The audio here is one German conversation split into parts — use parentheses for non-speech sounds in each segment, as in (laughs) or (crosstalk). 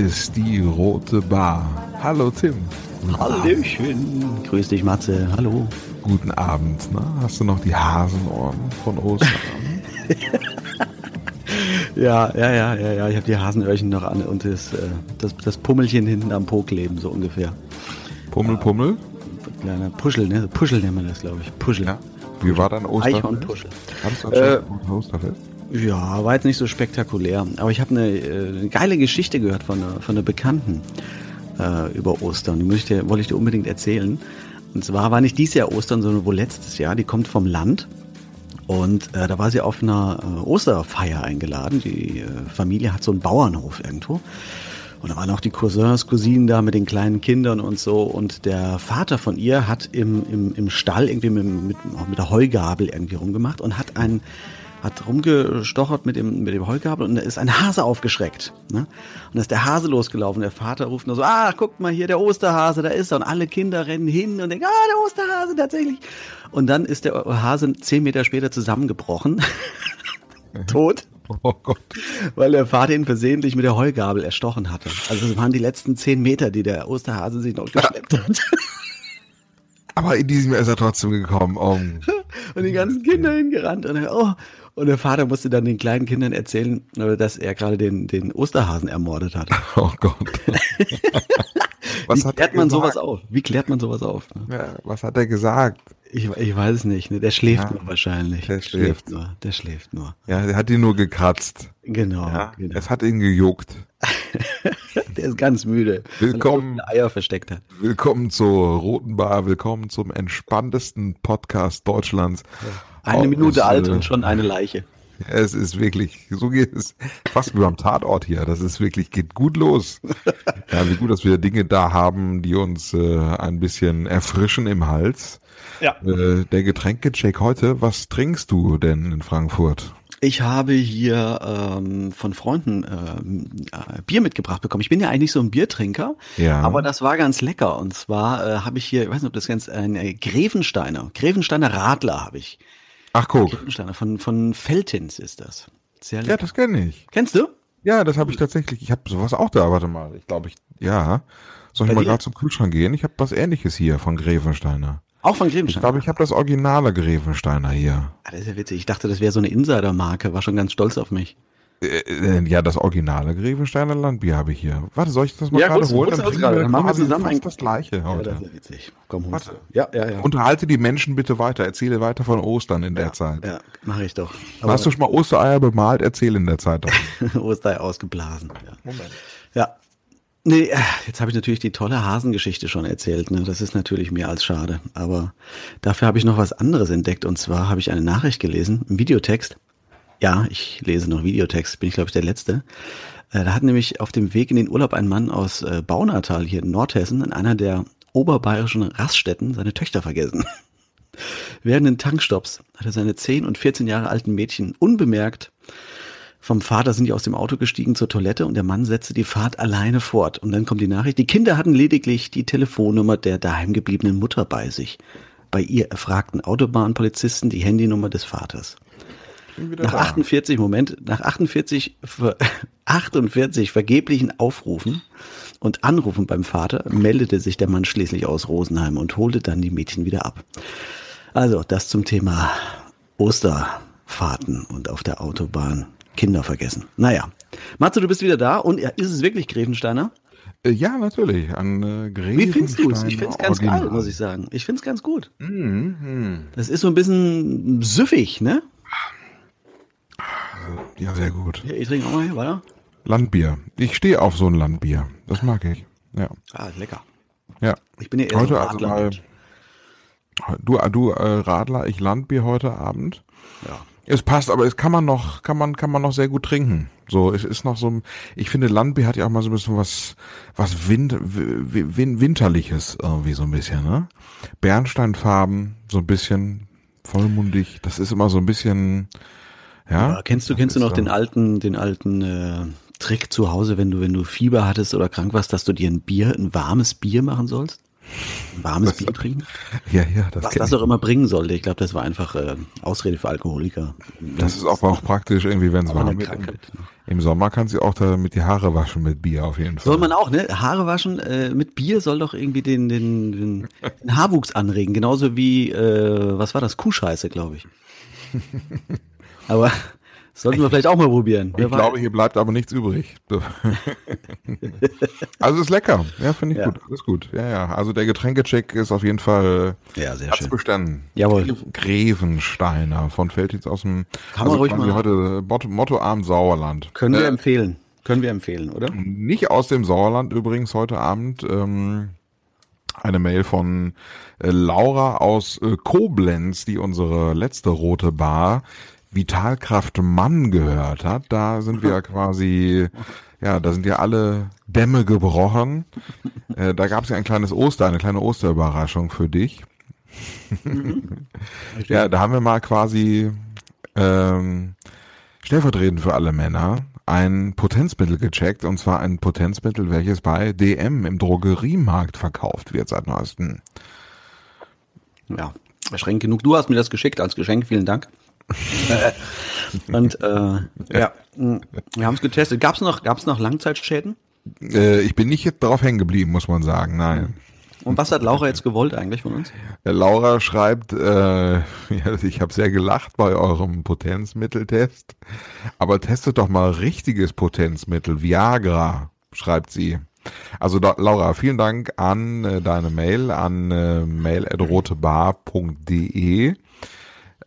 ist die Rote Bar. Hallo Tim. Hallöchen. Grüß dich Matze. Hallo. Guten Abend. Na? Hast du noch die Hasenohren von Ostern? (laughs) ja, ja, ja, ja, ja. Ich habe die Hasenöhrchen noch an und das, äh, das, das Pummelchen hinten am Po kleben, so ungefähr. Pummel, Pummel? Kleiner Puschel, ne? Puschel nennen wir das, glaube ich. Puschel. Ja. Wie war dein Osterfest? Eichhornpuschel. Hattest du äh, Osterfest? Ja, war jetzt nicht so spektakulär. Aber ich habe eine, äh, geile Geschichte gehört von einer, von einer Bekannten äh, über Ostern. Die möchte, wollte ich dir unbedingt erzählen. Und zwar war nicht dieses Jahr Ostern, sondern wohl letztes Jahr. Die kommt vom Land. Und äh, da war sie auf einer äh, Osterfeier eingeladen. Die äh, Familie hat so einen Bauernhof irgendwo. Und da waren auch die Cousins, Cousinen da mit den kleinen Kindern und so. Und der Vater von ihr hat im, im, im Stall irgendwie mit, mit, mit der Heugabel irgendwie rumgemacht und hat einen hat rumgestochert mit dem, mit dem Heugabel und da ist ein Hase aufgeschreckt. Ne? Und da ist der Hase losgelaufen. Der Vater ruft nur so, ah, guckt mal hier, der Osterhase, da ist er. Und alle Kinder rennen hin und denken, ah, der Osterhase tatsächlich. Und dann ist der Hase zehn Meter später zusammengebrochen. (laughs) Tot. Oh Gott. Weil der Vater ihn versehentlich mit der Heugabel erstochen hatte. Also das waren die letzten zehn Meter, die der Osterhase sich noch geschleppt hat. Aber in diesem Jahr ist er trotzdem gekommen. Oh. (laughs) Und die ganzen Kinder hingerannt. Und, oh. Und der Vater musste dann den kleinen Kindern erzählen, dass er gerade den, den Osterhasen ermordet hat. (laughs) Oh Gott. (laughs) was Wie klärt man sowas auf? Wie klärt man sowas auf? Ja, was hat er gesagt? Ich, ich weiß es nicht. Ne? Der schläft ja, nur wahrscheinlich. Der schläft. schläft. nur. Der schläft nur. Ja, der hat ihn nur gekratzt. Genau. Ja, genau. Es hat ihn gejuckt. (laughs) der ist ganz müde. Willkommen. Weil er Eier versteckt hat. Willkommen zur Roten Bar. Willkommen zum entspanntesten Podcast Deutschlands. Eine Minute alt und schon eine Leiche. Es ist wirklich, so geht es fast wie beim Tatort hier. Das ist wirklich, geht gut los. (laughs) Ja, wie gut, dass wir Dinge da haben, die uns äh, ein bisschen erfrischen im Hals. Ja. Äh, der Getränkecheck heute, was trinkst du denn in Frankfurt? Ich habe hier ähm, von Freunden ähm, äh, Bier mitgebracht bekommen. Ich bin ja eigentlich so ein Biertrinker, ja. aber das war ganz lecker. Und zwar äh, habe ich hier, ich weiß nicht, ob das ganz ein äh, Grevensteiner, Grevensteiner Radler habe ich. Ach guck. Grevensteiner von von Feltins ist das. Sehr lecker. Ja, das kenne ich. Kennst du? Ja, das habe ich tatsächlich. Ich habe sowas auch da. Warte mal, ich glaube ich. Ja. Soll ich Bei mal gerade zum Kühlschrank gehen? Ich habe was Ähnliches hier von Grevensteiner. Auch von Grevensteiner? Ich glaube, ich habe das originale Grevensteiner hier. Ah, das ist ja witzig. Ich dachte, das wäre so eine Insider-Marke. War schon ganz stolz auf mich. Äh, äh, ja, das originale Grevensteiner Landbier habe ich hier. Warte, soll ich das mal ja, gerade holen? Dann, gerade. dann machen wir zusammen fast das gleiche heute. Ja, das ist witzig. Komm, Warte. Ja, ja, ja. Unterhalte die Menschen bitte weiter. Erzähle weiter von Ostern in ja, der Zeit. Ja, mache ich doch. Aber Hast du schon mal Ostereier bemalt? Erzähle in der Zeit doch. (laughs) Ostereier ausgeblasen. Ja. Moment. Ja, Nee, jetzt habe ich natürlich die tolle Hasengeschichte schon erzählt. Ne? Das ist natürlich mehr als schade. Aber dafür habe ich noch was anderes entdeckt. Und zwar habe ich eine Nachricht gelesen, einen Videotext. Ja, ich lese noch Videotext, bin ich glaube ich der Letzte. Äh, da hat nämlich auf dem Weg in den Urlaub ein Mann aus äh, Baunatal hier in Nordhessen in einer der oberbayerischen Raststätten seine Töchter vergessen. (laughs) Während den Tankstops hat er seine 10 und 14 Jahre alten Mädchen unbemerkt vom Vater sind die aus dem Auto gestiegen zur Toilette und der Mann setzte die Fahrt alleine fort. Und dann kommt die Nachricht, die Kinder hatten lediglich die Telefonnummer der daheim gebliebenen Mutter bei sich. Bei ihr erfragten Autobahnpolizisten die Handynummer des Vaters. Nach 48, Moment, nach 48, 48 (laughs) vergeblichen Aufrufen und Anrufen beim Vater meldete sich der Mann schließlich aus Rosenheim und holte dann die Mädchen wieder ab. Also, das zum Thema Osterfahrten und auf der Autobahn Kinder vergessen. Naja. Matze, du bist wieder da und ist es wirklich Grevensteiner? Äh, ja, natürlich. An äh, Wie findest du es? Ich finde es ganz Original. geil, muss ich sagen. Ich finde es ganz gut. Mm, Das ist so ein bisschen süffig, ne? Ja, sehr gut. Ich trinke auch mal hier, weiter. Landbier. Ich stehe auf so ein Landbier. Das mag ich. Ja. Ah, lecker. Ja. Ich bin ja eher heute so Radler. Also mal, du, du äh, Radler, ich Landbier heute Abend. Ja. Es passt, aber es kann man noch, kann man, kann man noch sehr gut trinken. So, es ist noch so, ich finde, Landbier hat ja auch mal so ein bisschen was, was Wind, Win, Winterliches irgendwie so ein bisschen, ne? Bernsteinfarben, so ein bisschen vollmundig. Das ist immer so ein bisschen, ja. ja kennst du, kennst du noch den alten, den alten, äh, Trick zu Hause, wenn du, wenn du Fieber hattest oder krank warst, dass du dir ein Bier, ein warmes Bier machen sollst? Warmes Bier trinken? (laughs) Ja, ja. Das Was das auch immer bringen sollte. Ich glaube, das war einfach äh, Ausrede für Alkoholiker. Das, ist auch, auch praktisch irgendwie, wenn es warm wird. Im, Im Sommer kannst du auch da mit die Haare waschen mit Bier auf jeden Fall. Soll man auch, ne? Haare waschen äh, mit Bier soll doch irgendwie den, den, den, den Haarwuchs anregen. Genauso wie, äh, was war das? Kuhscheiße, glaube ich. (laughs) Aber Sollten wir vielleicht auch mal probieren. Ich glaube, hier bleibt aber nichts übrig. also ist lecker. Ja, finde ich ja. gut. Ist gut. Ja, ja. Also der Getränkecheck ist auf jeden Fall ja, sehr schön. bestanden. Jawohl. Grevensteiner von Felddienst aus dem Kann also man ruhig mal. heute Motto, Mottoabend Sauerland. Können wir äh, empfehlen. Können wir empfehlen, oder? Nicht aus dem Sauerland übrigens heute Abend. Ähm, eine Mail von äh, Laura aus äh, Koblenz, die unsere letzte rote Bar Vitalkraft Mann gehört hat, da sind wir (laughs) quasi, ja, da sind ja alle Dämme gebrochen. Äh, da gab es ja ein kleines Oster, eine kleine Osterüberraschung für dich. Mhm. ja, da haben wir mal quasi ähm, stellvertretend für alle Männer ein Potenzmittel gecheckt, und zwar ein Potenzmittel, welches bei DM im Drogeriemarkt verkauft wird seit neuestem. Ja, erschreckend genug. Du hast mir das geschickt als Geschenk, vielen Dank. (laughs) und äh, ja, wir haben es getestet. Gab es noch, gab's noch Langzeitschäden? Äh, ich bin nicht jetzt darauf hängen geblieben, muss man sagen. Nein. Und was hat Laura jetzt gewollt eigentlich von uns? Laura schreibt, äh, (laughs) ja, ich habe sehr gelacht bei eurem Potenzmitteltest, aber testet doch mal richtiges Potenzmittel, Viagra, schreibt sie. Also da, Laura, vielen Dank an äh, deine Mail an äh, mail@rotebar.de.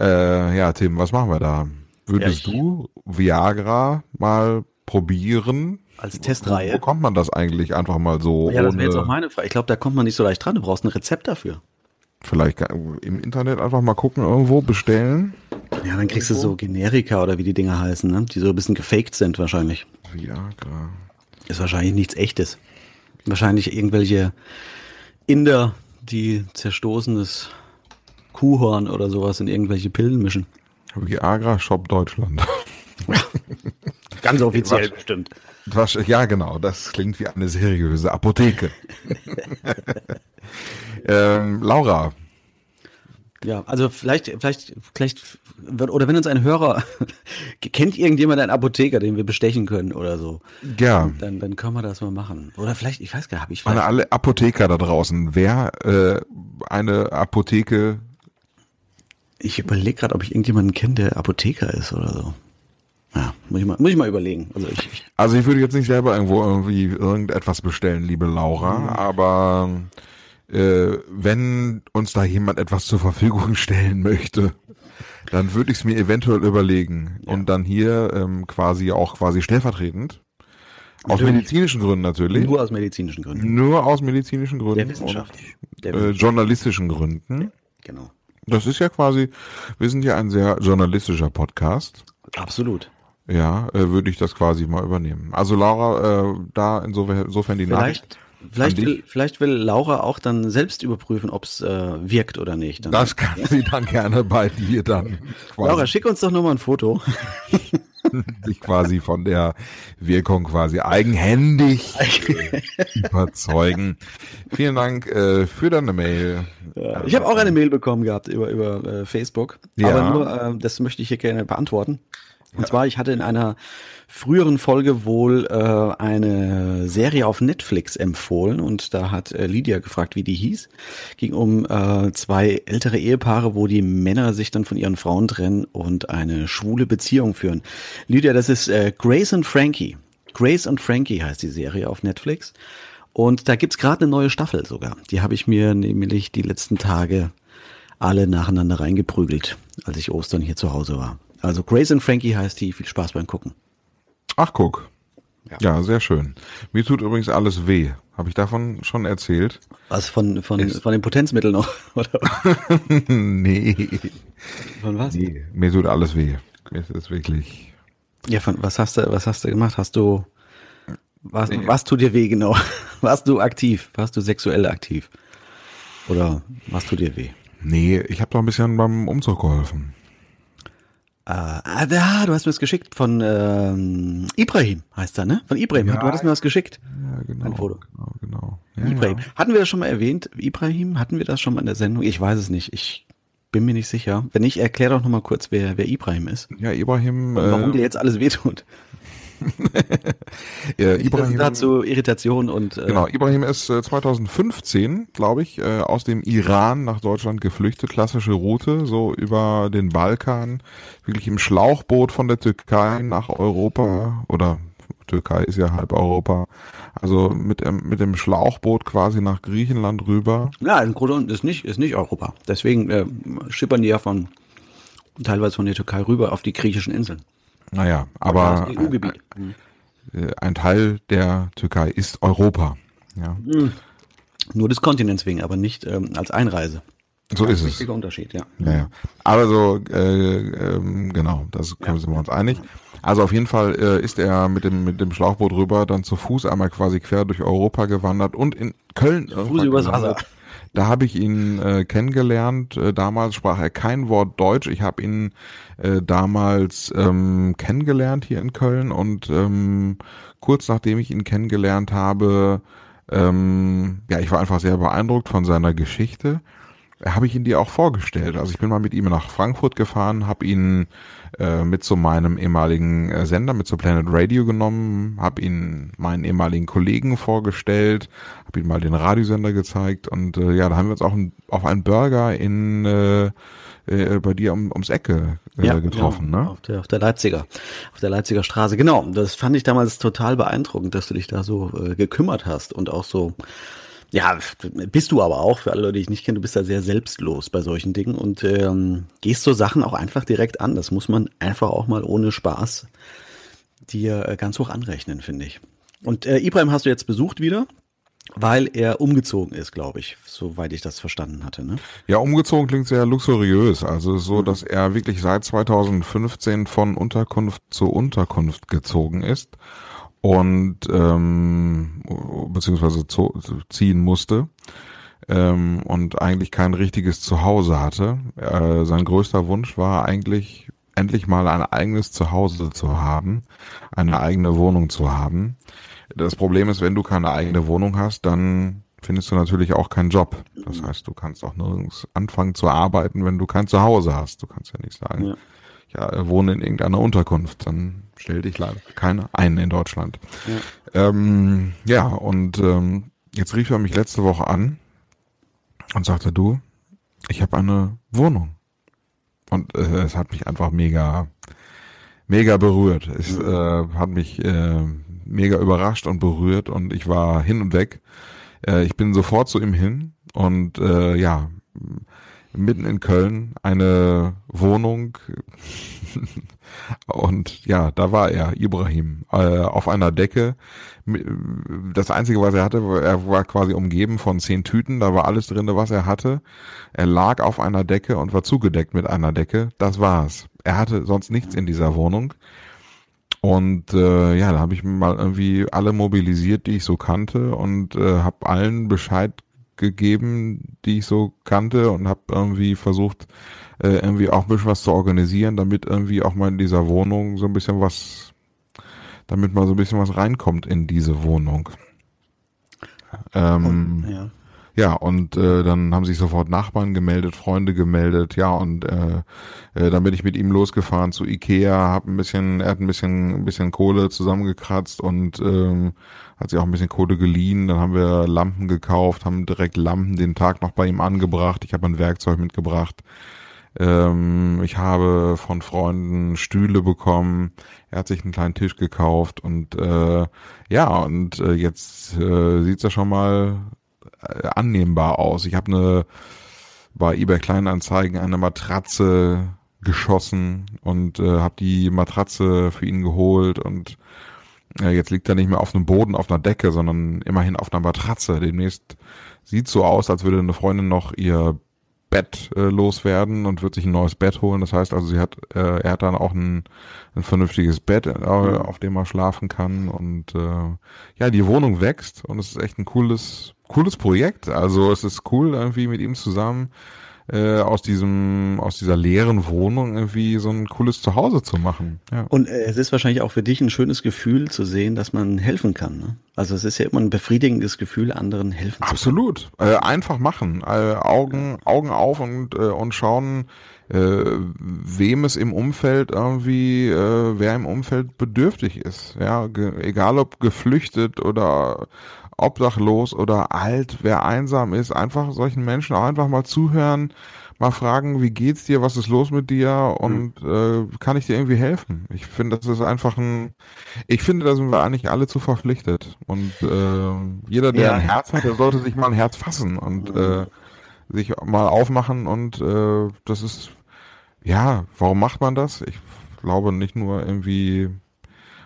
Äh, ja, Tim, was machen wir da? Würdest ja, du Viagra mal probieren? Als Testreihe. Wo kommt man das eigentlich einfach mal so? Ja, das wäre jetzt auch meine Frage. Ich glaube, da kommt man nicht so leicht dran. Du brauchst ein Rezept dafür. Vielleicht im Internet einfach mal gucken, irgendwo bestellen. Ja, dann kriegst irgendwo. du so Generika oder wie die Dinger heißen, ne? die so ein bisschen gefaked sind wahrscheinlich. Viagra. Ist wahrscheinlich nichts echtes. Wahrscheinlich irgendwelche Inder, die zerstoßenes Kuhhorn oder sowas in irgendwelche Pillen mischen. Viagra Shop Deutschland. (laughs) Ganz offiziell bestimmt. Ja, genau. Das klingt wie eine seriöse Apotheke. (laughs) ähm, Laura. Ja, also vielleicht, vielleicht, vielleicht, oder wenn uns ein Hörer, (laughs) kennt irgendjemand einen Apotheker, den wir bestechen können oder so? Ja. Dann, dann können wir das mal machen. Oder vielleicht, ich weiß gar nicht, habe ich. An alle Apotheker da draußen, wer äh, eine Apotheke ich überlege gerade, ob ich irgendjemanden kenne, der Apotheker ist oder so. Ja, muss ich mal, muss ich mal überlegen. Also ich, ich, also ich würde jetzt nicht selber irgendwo irgendwie irgendetwas bestellen, liebe Laura, mhm. aber äh, wenn uns da jemand etwas zur Verfügung (laughs) stellen möchte, dann würde ich es mir eventuell überlegen ja. und dann hier ähm, quasi auch quasi stellvertretend. Aus natürlich. medizinischen Gründen natürlich. Nur aus medizinischen Gründen. Nur aus medizinischen Gründen. Der Wissenschaft. Und, Der Wissenschaft. Äh, journalistischen Gründen. Genau. Das ist ja quasi, wir sind ja ein sehr journalistischer Podcast. Absolut. Ja, äh, würde ich das quasi mal übernehmen. Also Laura, äh, da insofern, insofern die vielleicht, Nachricht. Vielleicht will, vielleicht will Laura auch dann selbst überprüfen, ob es äh, wirkt oder nicht. Dann das kann sie dann gerne bei dir dann. Quasi. Laura, schick uns doch nochmal ein Foto. (laughs) sich quasi von der Wirkung quasi eigenhändig (laughs) überzeugen. Vielen Dank äh, für deine Mail. Ja, ich habe auch eine Mail bekommen gehabt über, über äh, Facebook. Ja. Aber nur, äh, das möchte ich hier gerne beantworten. Und zwar, ich hatte in einer früheren Folge wohl äh, eine Serie auf Netflix empfohlen und da hat äh, Lydia gefragt, wie die hieß. Ging um äh, zwei ältere Ehepaare, wo die Männer sich dann von ihren Frauen trennen und eine schwule Beziehung führen. Lydia, das ist äh, Grace und Frankie. Grace und Frankie heißt die Serie auf Netflix. Und da gibt's gerade eine neue Staffel sogar. Die habe ich mir nämlich die letzten Tage alle nacheinander reingeprügelt, als ich Ostern hier zu Hause war. Also Grace und Frankie heißt die. Viel Spaß beim Gucken. Ach, guck. Ja. ja, sehr schön. Mir tut übrigens alles weh. Habe ich davon schon erzählt? Was von, von, von den Potenzmitteln noch? (laughs) Oder? (laughs) nee. Von was? Nee, mir tut alles weh. Es ist wirklich. Ja, von was hast du, was hast du gemacht? Hast du was, nee. was tut dir weh genau? (laughs) Warst du aktiv? Warst du sexuell aktiv? Oder was tut dir weh? Nee, ich habe doch ein bisschen beim Umzug geholfen. Äh, ah, da, du hast mir das geschickt von ähm, Ibrahim, heißt er, ne? Von Ibrahim. Ja, du hattest mir was geschickt. Ja, genau. Ein Foto. Genau, genau. Ja, Ibrahim. Ja. Hatten wir das schon mal erwähnt? Ibrahim? Hatten wir das schon mal in der Sendung? Ich weiß es nicht. Ich bin mir nicht sicher. Wenn nicht, erklär doch noch mal kurz, wer, wer Ibrahim ist. Ja, Ibrahim. Und warum äh, dir jetzt alles wehtut. (laughs) ja, Ibrahim dazu Irritation und äh, genau Ibrahim ist äh, 2015 glaube ich äh, aus dem Iran nach Deutschland geflüchtet. Klassische Route so über den Balkan wirklich im Schlauchboot von der Türkei nach Europa oder Türkei ist ja halb Europa. Also mit mit dem Schlauchboot quasi nach Griechenland rüber. Ja im Grunde ist nicht ist nicht Europa. Deswegen äh, schippern die ja von teilweise von der Türkei rüber auf die griechischen Inseln naja, aber ein, äh, ein Teil der Türkei ist Europa. Ja. Hm. Nur des Kontinents wegen, aber nicht ähm, als Einreise. So ist es. Wichtiger Unterschied, ja. Ja, ja. Aber so, äh, ähm, genau, das ja. sind wir uns einig. Also auf jeden Fall äh, ist er mit dem mit dem Schlauchboot rüber, dann zu Fuß einmal quasi quer durch Europa gewandert und in Köln. Fuß übers Wasser. Da habe ich ihn äh, kennengelernt. Äh, damals sprach er kein Wort Deutsch. Ich habe ihn äh, damals ähm, kennengelernt hier in Köln und ähm, kurz nachdem ich ihn kennengelernt habe, ähm, ja, ich war einfach sehr beeindruckt von seiner Geschichte habe ich ihn dir auch vorgestellt. Also ich bin mal mit ihm nach Frankfurt gefahren, habe ihn äh, mit zu meinem ehemaligen äh, Sender, mit zu Planet Radio genommen, habe ihn meinen ehemaligen Kollegen vorgestellt, habe ihm mal den Radiosender gezeigt und äh, ja, da haben wir uns auch ein, auf einen Burger in äh, äh, bei dir um, ums Ecke äh, ja, getroffen, ja, ne? Auf der, auf der Leipziger, auf der Leipziger Straße. Genau, das fand ich damals total beeindruckend, dass du dich da so äh, gekümmert hast und auch so ja, bist du aber auch, für alle Leute, die ich nicht kenne, du bist da sehr selbstlos bei solchen Dingen und ähm, gehst so Sachen auch einfach direkt an. Das muss man einfach auch mal ohne Spaß dir äh, ganz hoch anrechnen, finde ich. Und äh, Ibrahim hast du jetzt besucht wieder, weil er umgezogen ist, glaube ich, soweit ich das verstanden hatte. Ne? Ja, umgezogen klingt sehr luxuriös. Also so, mhm. dass er wirklich seit 2015 von Unterkunft zu Unterkunft gezogen ist und ähm, beziehungsweise zu, ziehen musste ähm, und eigentlich kein richtiges Zuhause hatte. Äh, sein größter Wunsch war eigentlich endlich mal ein eigenes Zuhause zu haben, eine eigene Wohnung zu haben. Das Problem ist, wenn du keine eigene Wohnung hast, dann findest du natürlich auch keinen Job. Das heißt, du kannst auch nirgends anfangen zu arbeiten, wenn du kein Zuhause hast. Du kannst ja nicht sagen, ja ja, wohne in irgendeiner Unterkunft, dann stell dich leider keiner ein in Deutschland. Ja, ähm, ja und ähm, jetzt rief er mich letzte Woche an und sagte, du, ich habe eine Wohnung. Und äh, es hat mich einfach mega, mega berührt. Es äh, hat mich äh, mega überrascht und berührt und ich war hin und weg. Äh, ich bin sofort zu ihm hin und äh, ja, mitten in Köln eine Wohnung (laughs) und ja, da war er, Ibrahim, äh, auf einer Decke. Das Einzige, was er hatte, er war quasi umgeben von zehn Tüten, da war alles drin, was er hatte. Er lag auf einer Decke und war zugedeckt mit einer Decke. Das war's. Er hatte sonst nichts in dieser Wohnung. Und äh, ja, da habe ich mal irgendwie alle mobilisiert, die ich so kannte und äh, habe allen Bescheid gegeben, die ich so kannte und habe irgendwie versucht, äh, irgendwie auch ein bisschen was zu organisieren, damit irgendwie auch mal in dieser Wohnung so ein bisschen was, damit mal so ein bisschen was reinkommt in diese Wohnung. Ähm, ja. Ja, und äh, dann haben sich sofort Nachbarn gemeldet, Freunde gemeldet, ja, und äh, äh, dann bin ich mit ihm losgefahren zu Ikea, hab ein bisschen, er hat ein bisschen, ein bisschen Kohle zusammengekratzt und ähm, hat sich auch ein bisschen Kohle geliehen. Dann haben wir Lampen gekauft, haben direkt Lampen den Tag noch bei ihm angebracht. Ich habe ein Werkzeug mitgebracht. Ähm, ich habe von Freunden Stühle bekommen. Er hat sich einen kleinen Tisch gekauft und äh, ja, und äh, jetzt äh, sieht's ja schon mal annehmbar aus. Ich habe eine bei eBay Kleinanzeigen eine Matratze geschossen und äh, habe die Matratze für ihn geholt und äh, jetzt liegt er nicht mehr auf einem Boden, auf einer Decke, sondern immerhin auf einer Matratze. Demnächst sieht so aus, als würde eine Freundin noch ihr Bett äh, loswerden und wird sich ein neues Bett holen. Das heißt also, sie hat, äh, er hat dann auch ein, ein vernünftiges Bett, äh, auf dem er schlafen kann. Und äh, ja, die Wohnung wächst und es ist echt ein cooles, cooles Projekt. Also es ist cool irgendwie mit ihm zusammen äh, aus diesem, aus dieser leeren Wohnung irgendwie so ein cooles Zuhause zu machen. Ja. Und äh, es ist wahrscheinlich auch für dich ein schönes Gefühl zu sehen, dass man helfen kann. Ne? Also es ist ja immer ein befriedigendes Gefühl, anderen helfen Absolut. zu können. Absolut. Äh, einfach machen. Äh, Augen, Augen auf und, äh, und schauen, äh, wem es im Umfeld irgendwie, äh, wer im Umfeld bedürftig ist. Ja, egal ob geflüchtet oder obdachlos oder alt, wer einsam ist, einfach solchen Menschen auch einfach mal zuhören, mal fragen, wie geht's dir, was ist los mit dir und mhm. äh, kann ich dir irgendwie helfen? Ich finde, das ist einfach ein, ich finde, da sind wir eigentlich alle zu verpflichtet und äh, jeder, der ja. ein Herz hat, der sollte sich mal ein Herz fassen und mhm. äh, sich mal aufmachen und äh, das ist, ja, warum macht man das? Ich glaube nicht nur irgendwie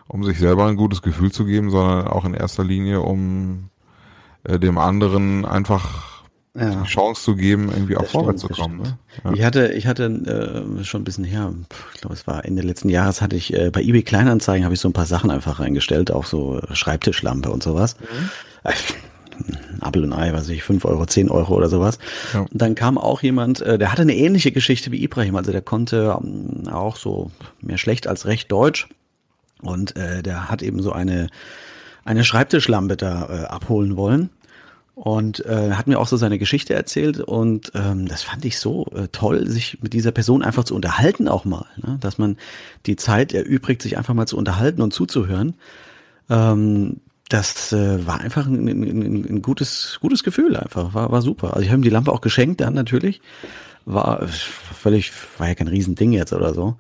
um sich selber ein gutes Gefühl zu geben, sondern auch in erster Linie, um äh, dem anderen einfach ja. die Chance zu geben, irgendwie auch vorwärts zu kommen. Ne? Ja. Ich hatte, ich hatte äh, schon ein bisschen her, ich glaube, es war Ende letzten Jahres, hatte ich äh, bei eBay Kleinanzeigen habe ich so ein paar Sachen einfach reingestellt, auch so Schreibtischlampe und sowas. Mhm. Äh, Apple und Ei, weiß ich, fünf Euro, zehn Euro oder sowas. Ja. Und dann kam auch jemand, äh, der hatte eine ähnliche Geschichte wie Ibrahim, also der konnte ähm, auch so mehr schlecht als recht Deutsch und äh, der hat eben so eine, eine Schreibtischlampe da äh, abholen wollen. Und äh, hat mir auch so seine Geschichte erzählt und ähm, das fand ich so äh, toll, sich mit dieser Person einfach zu unterhalten auch mal, ne? dass man die Zeit erübrigt, sich einfach mal zu unterhalten und zuzuhören. Ähm, das äh, war einfach ein, ein, ein, gutes gutes Gefühl einfach, war war super. Also ich habe ihm die Lampe auch geschenkt dann natürlich, war völlig war ja kein Riesending jetzt oder so,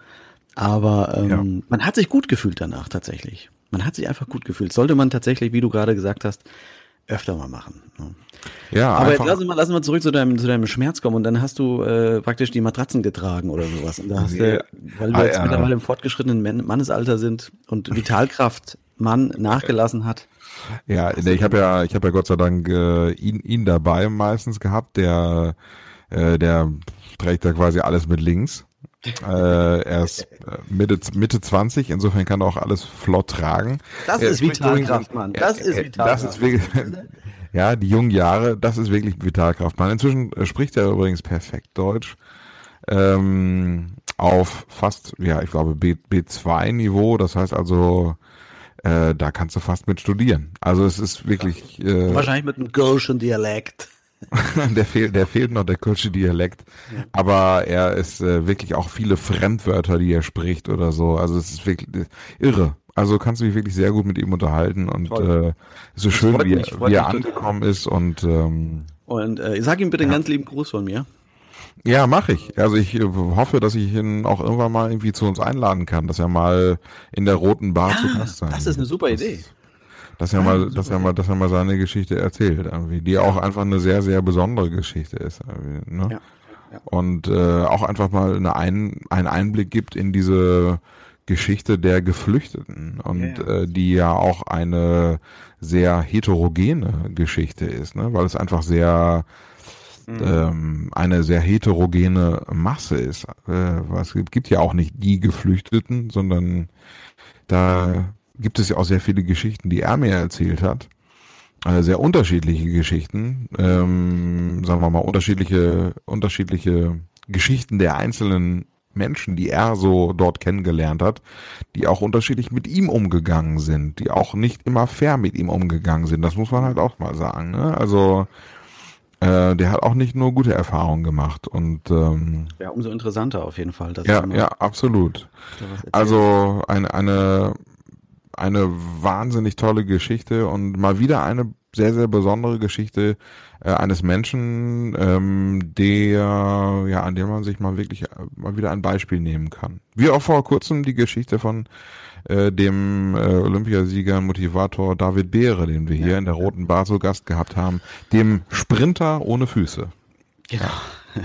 aber ähm, ja. man hat sich gut gefühlt danach tatsächlich. Man hat sich einfach gut gefühlt. Sollte man tatsächlich, wie du gerade gesagt hast, öfter mal machen. Ne? Ja, aber jetzt lassen wir, lassen wir zurück zu deinem, zu deinem Schmerz kommen und dann hast du äh, praktisch die Matratzen getragen oder sowas. Und da hast ja. du, weil wir ah, jetzt ja. mittlerweile im fortgeschrittenen Mannesalter sind und Vitalkraft Mann nachgelassen hat. Ja, ich habe ja, ich habe ja Gott sei Dank äh, ihn, ihn dabei meistens gehabt, der, äh, der trägt ja quasi alles mit links. Äh, er ist äh, Mitte, Mitte 20, insofern kann er auch alles flott tragen. Das er ist Vitalkraft, Mann. Das ist Vitalkraft. Das ist wirklich, ja, die jungen Jahre, das ist wirklich Vitalkraft, Mann. Inzwischen äh, spricht er übrigens perfekt Deutsch. Ähm, auf fast, ja, ich glaube B, B2-Niveau, das heißt also, äh, da kannst du fast mit studieren. Also es ist wirklich. Äh, Wahrscheinlich mit einem Gaussian Dialekt. (laughs) der fehlt, der fehlt noch der Kölsche Dialekt. Ja. Aber er ist äh, wirklich auch viele Fremdwörter, die er spricht oder so. Also es ist wirklich irre. Also kannst du dich wirklich sehr gut mit ihm unterhalten und äh, so schön, wie, mich, wie er angekommen ist und ähm, und äh, sag ihm bitte einen ganz lieben Gruß von mir. Ja, mache ich. Also ich äh, hoffe, dass ich ihn auch irgendwann mal irgendwie zu uns einladen kann, dass er mal in der roten Bar ja, zu Gast sein. Das ist eine super Idee dass er mal, dass er mal, dass er mal seine Geschichte erzählt, irgendwie, die auch einfach eine sehr, sehr besondere Geschichte ist. Ne? Ja. Ja. Und äh, auch einfach mal eine ein, einen Einblick gibt in diese Geschichte der Geflüchteten und ja, Äh, die ja auch eine sehr heterogene Geschichte ist, ne? weil es einfach sehr mhm. ähm, eine sehr heterogene Masse ist. Äh, es gibt ja auch nicht die Geflüchteten, sondern da gibt es ja auch sehr viele Geschichten, die er mir erzählt hat. Äh, sehr unterschiedliche Geschichten, ähm, sagen wir mal unterschiedliche, unterschiedliche Geschichten der einzelnen Menschen, die er so dort kennengelernt hat, die auch unterschiedlich mit ihm umgegangen sind, die auch nicht immer fair mit ihm umgegangen sind. Das muss man halt auch mal sagen. Ne? Also äh, der hat auch nicht nur gute Erfahrungen gemacht und ähm, ja, umso interessanter auf jeden Fall. ja, ja, absolut. Also eine eine eine wahnsinnig tolle Geschichte und mal wieder eine sehr, sehr besondere Geschichte äh, eines Menschen, ähm, der, ja, an dem man sich mal wirklich äh, mal wieder ein Beispiel nehmen kann. Wie auch vor kurzem die Geschichte von äh, dem äh, Olympiasieger Motivator David Beere, den wir hier ja. in der Roten Bar zu Gast gehabt haben, dem Sprinter ohne Füße. Genau. ja,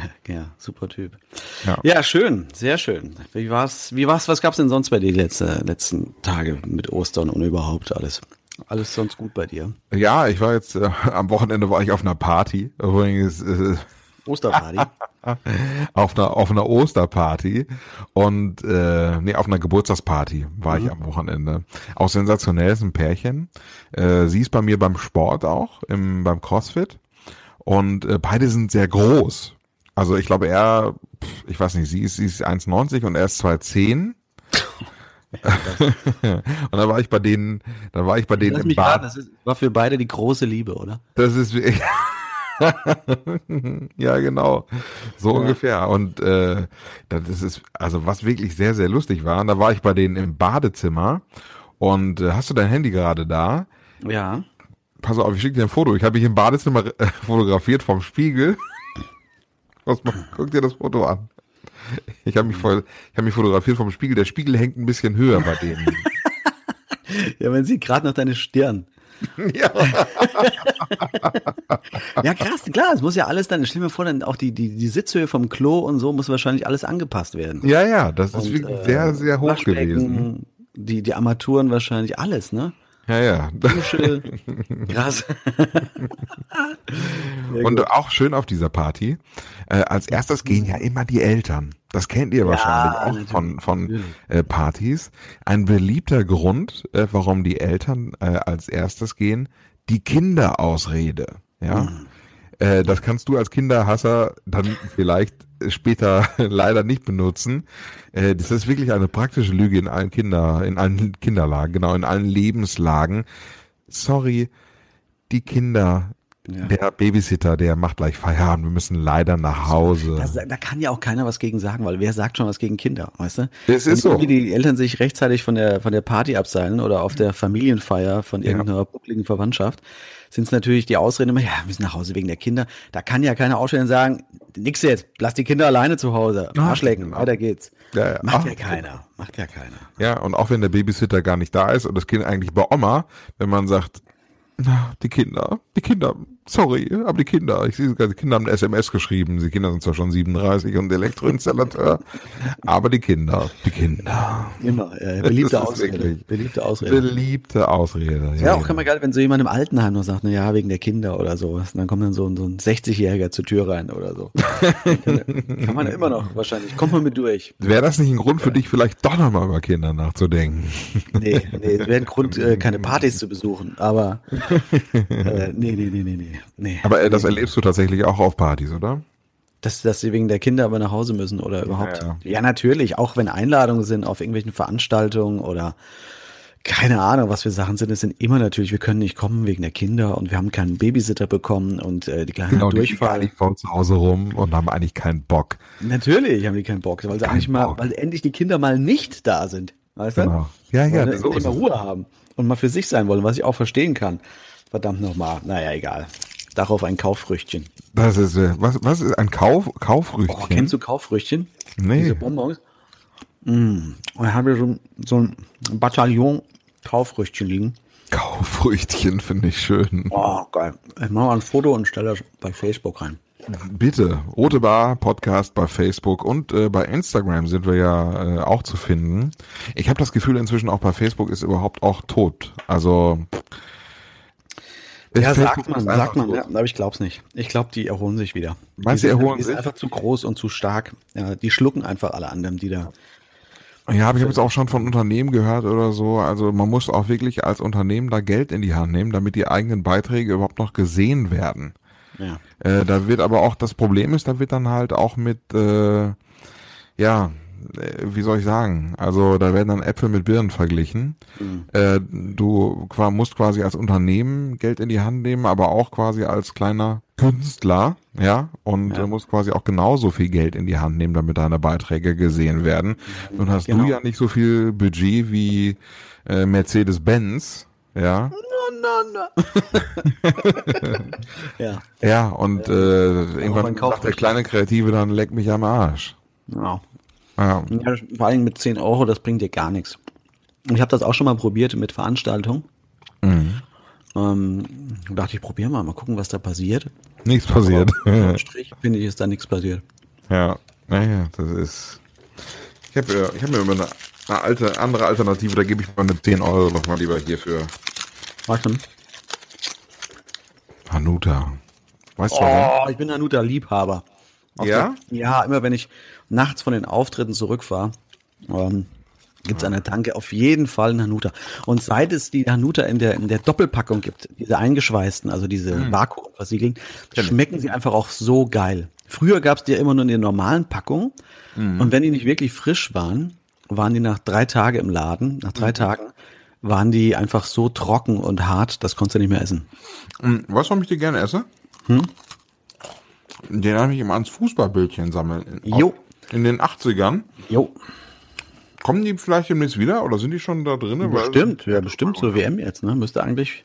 (laughs) super Typ. Ja. ja. schön, sehr schön. Wie war's? Wie war's? Was gab's denn sonst bei dir die letzte, letzten Tage mit Ostern und überhaupt alles? Alles sonst gut bei dir? Ja, ich war jetzt äh, am Wochenende war ich auf einer Party. Übrigens äh, Osterparty. (laughs) auf einer auf einer Osterparty und äh, nee auf einer Geburtstagsparty war mhm. ich am Wochenende. Auch sensationell ist ein Pärchen. Äh, sie ist bei mir beim Sport auch im beim CrossFit und äh, beide sind sehr groß. Also ich glaube, er, ich weiß nicht, sie ist, sie ist 1,90 und er ist 2,10. Ich weiß nicht, sie ist, sie ist 1,90 und er ist 2,10. und da war ich bei denen, da war ich bei denen Lass im mich Bad. raten, das ist, war für beide die große Liebe, oder? Das ist wie- (laughs) ja genau so ungefähr und äh, das ist also was wirklich sehr sehr lustig war. Da war ich bei denen im Badezimmer und äh, hast du dein Handy gerade da? Ja. Pass auf, ich schicke dir ein Foto. Ich habe mich im Badezimmer äh, fotografiert vom Spiegel. Was, mal- guck dir das Foto an. Ich habe mich, voll, ich hab mich fotografiert vom Spiegel. Der Spiegel hängt ein bisschen höher bei denen. (laughs) Ja, man sieht gerade noch deine Stirn. (laughs) ja. (laughs) Ja, krass, klar, es muss ja alles dann, stell mir vor, dann auch die, die, die Sitzhöhe vom Klo und so muss wahrscheinlich alles angepasst werden. ja, ja, das ist Und, wirklich äh, sehr, sehr hoch gewesen. Die, die Armaturen wahrscheinlich, alles, ne? Ja, ja. Dusche, krass. (laughs) (laughs) Und auch schön auf dieser Party. Äh, als erstes gehen ja immer die Eltern. Das kennt ihr wahrscheinlich auch natürlich, von, von äh, Partys. Ein beliebter Grund, äh, warum die Eltern äh, als erstes gehen, die Kinderausrede. Ja. Mhm. Äh, das kannst du als Kinderhasser dann vielleicht später (laughs) leider nicht benutzen. Äh, das ist wirklich eine praktische Lüge in allen Kinder, in allen Kinderlagen, genau, in allen Lebenslagen. Sorry, die Kinder, Ja. der Babysitter, der macht gleich Feierabend. Wir müssen leider nach Hause. Das, da kann ja auch keiner was gegen sagen, weil wer sagt schon was gegen Kinder, weißt du? Es Wenn ist so. irgendwie die Eltern sich rechtzeitig von der, von der Party abseilen oder auf der Familienfeier von irgendeiner buckligen Verwandtschaft, sind es natürlich die Ausreden immer, ja, wir müssen nach Hause wegen der Kinder. Da kann ja keiner aufstehen und sagen, nix jetzt, lass die Kinder alleine zu Hause. Arschlecken, genau. weiter geht's. Ja, ja. Macht Ach, ja keiner, macht ja keiner. Ja, und auch wenn der Babysitter gar nicht da ist und das Kind eigentlich bei Oma, wenn man sagt, die Kinder, die Kinder, sorry, aber die Kinder, ich sehe sogar, die Kinder haben eine SMS geschrieben, die Kinder sind zwar schon 37 und Elektroinstallateur, aber die Kinder, die Kinder. Immer, äh, beliebte Ausrede. wirklich- Beliebte Ausrede. Beliebte Ausrede. Ja, auch immer geil, wenn so jemand im Altenheim noch sagt, na ja, wegen der Kinder oder sowas. Und dann kommt dann so, ein- so ein 60-Jähriger zur Tür rein oder so. (laughs) Kann man ja immer noch wahrscheinlich. Kommt man mit durch. Wäre das nicht ein Grund für dich, vielleicht doch nochmal über Kinder nachzudenken? Nee, nee, es wäre ein (laughs) Grund, äh, keine Partys zu besuchen. Aber äh, nee, nee, nee, nee, nee. Nee. Aber äh, das erlebst du tatsächlich auch auf Partys, oder? dass, dass sie wegen der Kinder aber nach Hause müssen oder überhaupt. Ja, Ja, natürlich, auch wenn Einladungen sind auf irgendwelchen Veranstaltungen oder keine Ahnung, was für Sachen sind. Es sind immer natürlich, wir können nicht kommen wegen der Kinder und wir haben keinen Babysitter bekommen und äh, die Kleine hat Genau, die liegen Durchfall. eigentlich vor zu Hause rum und haben eigentlich keinen Bock. Natürlich haben die keinen Bock, weil sie Kein eigentlich mal, Bock. weil endlich die Kinder mal nicht da sind. Weißt du? Genau. Ja, ja, weil sie so es. Ruhe haben und mal für sich sein wollen, was ich auch verstehen kann. Verdammt nochmal. Naja, egal. Darauf ein Kauffrüchtchen. Das ist, äh, was, was ist ein Kauf, Kaufrüchtchen? Oh, kennst du Kauffrüchtchen? Nee. Diese Bonbons? Mm. Und ich habe hier so, so ein Bataillon Kauffrüchtchen liegen. Kaufrüchtchen finde ich schön. Oh, geil. Ich mache mal ein Foto und stelle das bei Facebook rein. Bitte, Rote Bar Podcast bei Facebook und äh, bei Instagram sind wir ja äh, auch zu finden. Ich habe das Gefühl, inzwischen auch bei Facebook ist überhaupt auch tot. Also Ja, Facebook sagt man, sagt man, ja, aber ich glaub's nicht. Ich glaube, die erholen sich wieder. Meinst du, die erholen die sind sich? einfach zu groß und zu stark. Ja, die schlucken einfach alle anderen, die da. Ja, aber ich habe jetzt auch schon von Unternehmen gehört oder so. Also man muss auch wirklich als Unternehmen da Geld in die Hand nehmen, damit die eigenen Beiträge überhaupt noch gesehen werden. Ja. Äh, da wird aber auch, das Problem ist, da wird dann halt auch mit, äh, ja, äh, wie soll ich sagen, also da werden dann Äpfel mit Birnen verglichen. Äh, du musst quasi als Unternehmen Geld in die Hand nehmen, aber auch quasi als kleiner Künstler, ja, und Ja. äh, musst quasi auch genauso viel Geld in die Hand nehmen, damit deine Beiträge gesehen werden. Nun hast Genau. du ja nicht so viel Budget wie äh, Mercedes-Benz, ja. (laughs) Ja. Ja, und äh, irgendwann sagt der kleine Kreative dann leck mich am Arsch. ja. Ja. ja vor allem mit 10 Euro, das bringt dir gar nichts. Ich habe das auch schon mal probiert mit Veranstaltungen. Mhm. Ähm, dachte ich, probier mal, mal gucken, was da passiert. Nichts passiert. Unterm (laughs) Strich finde ich, ist da nichts passiert. ja, naja, das ist. Ich habe ja, ich hab mir immer eine, eine alte, andere Alternative, da gebe ich mal eine 10 Euro noch mal lieber hierfür. Warte. Hanuta. Weißt du warum? Oh, ich bin Hanuta-Liebhaber. Ja? Der, ja, immer wenn ich nachts von den Auftritten zurückfahre, ähm, gibt es an der Tanke auf jeden Fall einen Hanuta. Und seit es die Hanuta in der, in der Doppelpackung gibt, diese eingeschweißten, also diese Vakuumversiegeln, schmecken sie einfach auch so geil. Früher gab es die ja immer nur in den normalen Packungen. Mhm. Und wenn die nicht wirklich frisch waren, waren die nach drei Tagen im Laden. Nach drei mhm. Tagen waren die einfach so trocken und hart, das konntest du nicht mehr essen. Mhm. Weißt du, warum ich die gerne esse? Hm? Den habe ich immer ans Fußballbildchen sammeln. Jo. In den 80ern. Jo. Kommen die vielleicht demnächst wieder oder sind die schon da drin? Bestimmt, ja, bestimmt zur WM jetzt, ne? Müsste eigentlich,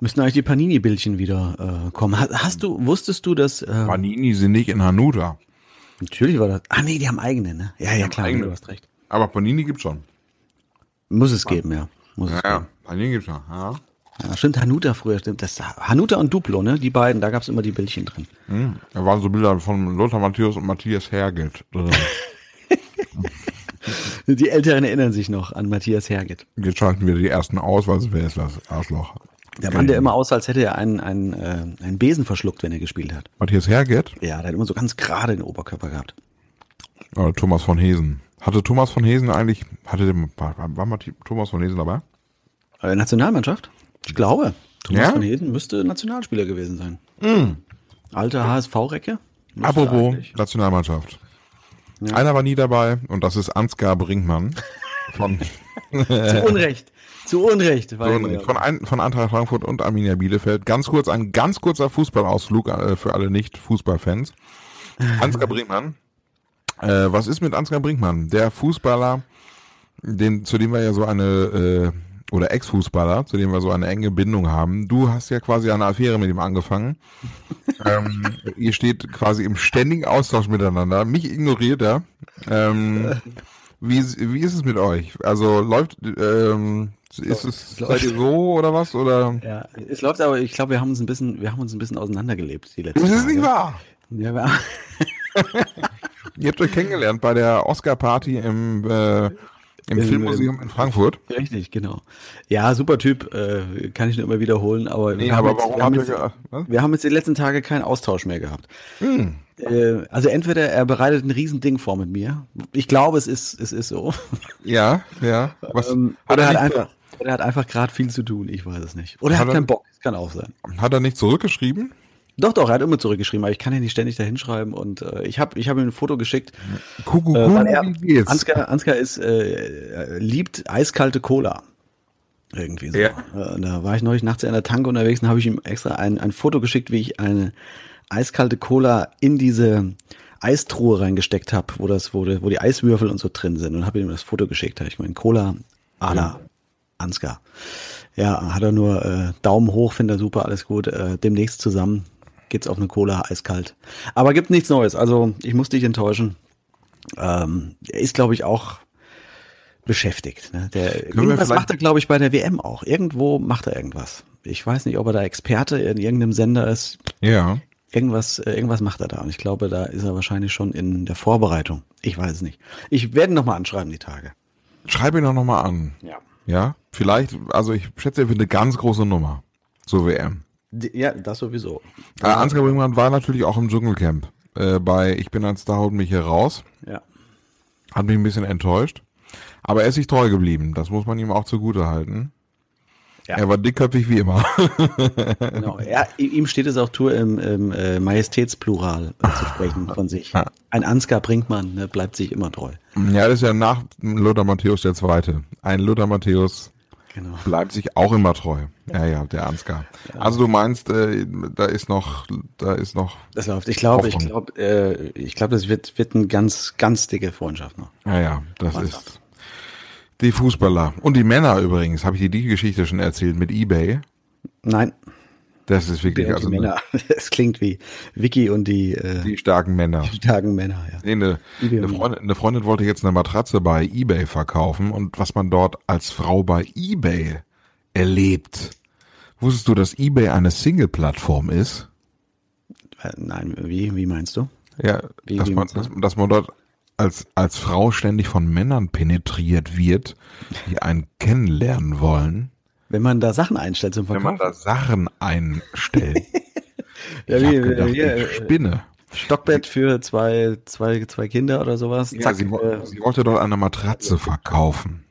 müssten eigentlich die Panini-Bildchen wieder äh, kommen. Hast, hast, du, wusstest du, dass. Äh, Panini sind nicht in Hanuta. Natürlich war das. Ah, nee, die haben eigene, ne? Ja, ja, klar, eigene. du hast recht. Aber Panini gibt's schon. Muss es geben, ja. Muss ja, es ja, geben. Panini gibt's schon, ja. Ja, stimmt, Hanuta früher, stimmt. Das, Hanuta und Duplo, ne? Die beiden, da gab's immer die Bildchen drin. Mhm. Da waren so Bilder von Lothar Matthäus und Matthias Herget. (laughs) die Älteren erinnern sich noch an Matthias Herget. Jetzt schalten wir die ersten aus, weil wer ist das Arschloch? Der Mann, der immer aussah, als hätte er einen, einen, äh, einen Besen verschluckt, wenn er gespielt hat. Matthias Herget? Ja, der hat immer so ganz gerade den Oberkörper gehabt. Oder Thomas von Hesen. Hatte Thomas von Hesen eigentlich, hatte der, war, war Thomas von Hesen dabei? Äh, Nationalmannschaft? Ich glaube. Thomas ja? von Hesen müsste Nationalspieler gewesen sein. Mm. Alte HSV-Recke? Apropos Nationalmannschaft. Ja. Einer war nie dabei und das ist Ansgar Brinkmann. Von (laughs) Zu Unrecht. Zu Unrecht. Unrecht. Von, ein, von Eintracht Frankfurt und Arminia Bielefeld. Ganz kurz, ein ganz kurzer Fußballausflug äh, für alle Nicht-Fußballfans. Ansgar Brinkmann. Äh, was ist mit Ansgar Brinkmann? Der Fußballer, den, zu dem wir ja so eine äh, oder Ex-Fußballer, zu dem wir so eine enge Bindung haben. Du hast ja quasi eine Affäre mit ihm angefangen. (laughs) ähm, ihr steht quasi im ständigen Austausch miteinander. Mich ignoriert er. Ähm, wie, wie ist es mit euch? Also läuft, ähm, ist so, es, es so oder was? Oder? Ja, es läuft aber, ich glaube, wir haben uns ein bisschen, wir haben uns ein bisschen auseinandergelebt die letzten Das ist Tage. nicht wahr. Ja, wir (laughs) Ihr habt euch kennengelernt bei der Oscar-Party im äh, im Filmmuseum in Frankfurt? Richtig, genau. Ja, super Typ, äh, kann ich nur immer wiederholen, aber, nee, wir, aber haben jetzt, wir, haben jetzt, wir haben jetzt die letzten Tage keinen Austausch mehr gehabt. Hm. Äh, also entweder er bereitet ein Riesending vor mit mir. Ich glaube, es ist, es ist so. Ja, ja. Was, ähm, hat er, hat einfach, oder er hat einfach gerade viel zu tun, ich weiß es nicht. Oder er hat, hat keinen Bock, das kann auch sein. Hat er nicht zurückgeschrieben? Doch, doch, er hat immer zurückgeschrieben, aber ich kann ja nicht ständig da hinschreiben und äh, ich habe ich hab ihm ein Foto geschickt. Kuckuck, äh, weil er, Ansgar, Ansgar ist, äh, liebt eiskalte Cola. Irgendwie so. Ja. Äh, da war ich neulich nachts in der Tanke unterwegs und habe ich ihm extra ein, ein Foto geschickt, wie ich eine eiskalte Cola in diese Eistruhe reingesteckt habe, wo das, wo, wo die Eiswürfel und so drin sind und habe ihm das Foto geschickt. Da ich meine Cola à la Ansgar. Ja, hat er nur äh, Daumen hoch, findet er super, alles gut. Äh, demnächst zusammen geht's auf eine Cola eiskalt. Aber gibt nichts Neues. Also ich muss dich enttäuschen. Ähm, er ist, glaube ich, auch beschäftigt. Ne? Der, irgendwas macht er, glaube ich, bei der WM auch. Irgendwo macht er irgendwas. Ich weiß nicht, ob er da Experte in irgendeinem Sender ist. Ja. Irgendwas, äh, irgendwas macht er da. Und ich glaube, da ist er wahrscheinlich schon in der Vorbereitung. Ich weiß es nicht. Ich werde noch mal anschreiben die Tage. Schreibe ihn doch noch mal an. Ja. Ja, vielleicht, also ich schätze, er wird eine ganz große Nummer. So WM. Ja, das sowieso. Äh, Ansgar Brinkmann war natürlich auch im Dschungelcamp. Äh, bei Ich bin ein Star, holt mich hier raus. Ja. Hat mich ein bisschen enttäuscht. Aber er ist sich treu geblieben. Das muss man ihm auch zugute halten. Ja. Er war dickköpfig wie immer. (laughs) genau. Ja, ihm steht es auch Tour im, im äh, Majestätsplural äh, zu sprechen von sich. (laughs) Ein Ansgar Brinkmann ne, bleibt sich immer treu. Ja, das ist ja nach Lothar Matthäus der Zweite. Ein Lothar Matthäus Genau. Bleibt sich auch immer treu. Ja, ja, der Ansgar. Ja. Also du meinst, äh, da ist noch, da ist noch. Das läuft. Ich glaube, ich glaube, äh, ich glaube, das wird, wird eine ganz, ganz dicke Freundschaft noch. Ja, ja, das Freundschaft. ist die Fußballer. Und die Männer übrigens. Habe ich dir die Geschichte schon erzählt mit eBay? Nein. Das ist wirklich, also. Männer. (laughs) Es klingt wie Vicky und die, äh, die starken Männer. Die starken Männer, ja. Nee, eine, eine, Freundin, eine Freundin wollte jetzt eine Matratze bei eBay verkaufen und was man dort als Frau bei eBay erlebt. Wusstest du, dass eBay eine Single-Plattform ist? Äh, nein, wie, wie meinst du? Ja, wie, dass, wie man, dass, dass man dort als, als Frau ständig von Männern penetriert wird, die einen kennenlernen wollen. Wenn man da Sachen einstellt zum Verkauf. Wenn man da Sachen einstellt. (laughs) ja, ich wie, gedacht, wie, ich spinne. Stockbett für zwei, zwei, zwei Kinder oder sowas. Ja, Zack, sie, äh, sie, wollte doch eine Matratze verkaufen.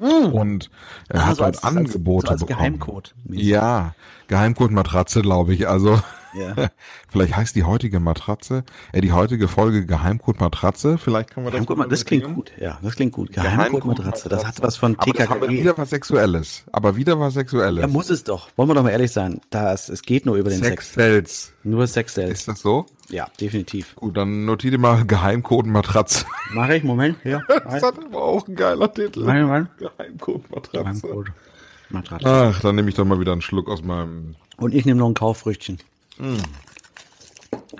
Mm. Und er ah, hat so halt als, Angebote als, so als Geheimcode. Ja, Geheimcode Matratze, glaube ich. Also Ja. (laughs) Vielleicht heißt die heutige Matratze, äh, die heutige Folge Geheimcode Matratze. Vielleicht können wir das. Geheimcode, das klingt gut. Ja, das klingt gut. Geheimcode, Matratze. Das hat was von TKKG. Aber wieder was Sexuelles. Aber wieder was Sexuelles. Ja, muss es doch. Wollen wir doch mal ehrlich sein. Das, es geht nur über den Sex. Sex. Nur Sex Ist das so? Ja, definitiv. Gut, dann notiere mal (laughs) Geheimcode Matratze. Mach ich, Moment. Ja. (laughs) das hat aber auch ein geiler Titel. Nein, nein. Geheimcode Matratze. Geheimcode. Matratze. Ach, dann nehme ich doch mal wieder einen Schluck aus meinem. Und ich nehme noch ein Kauffrüchtchen. Mm.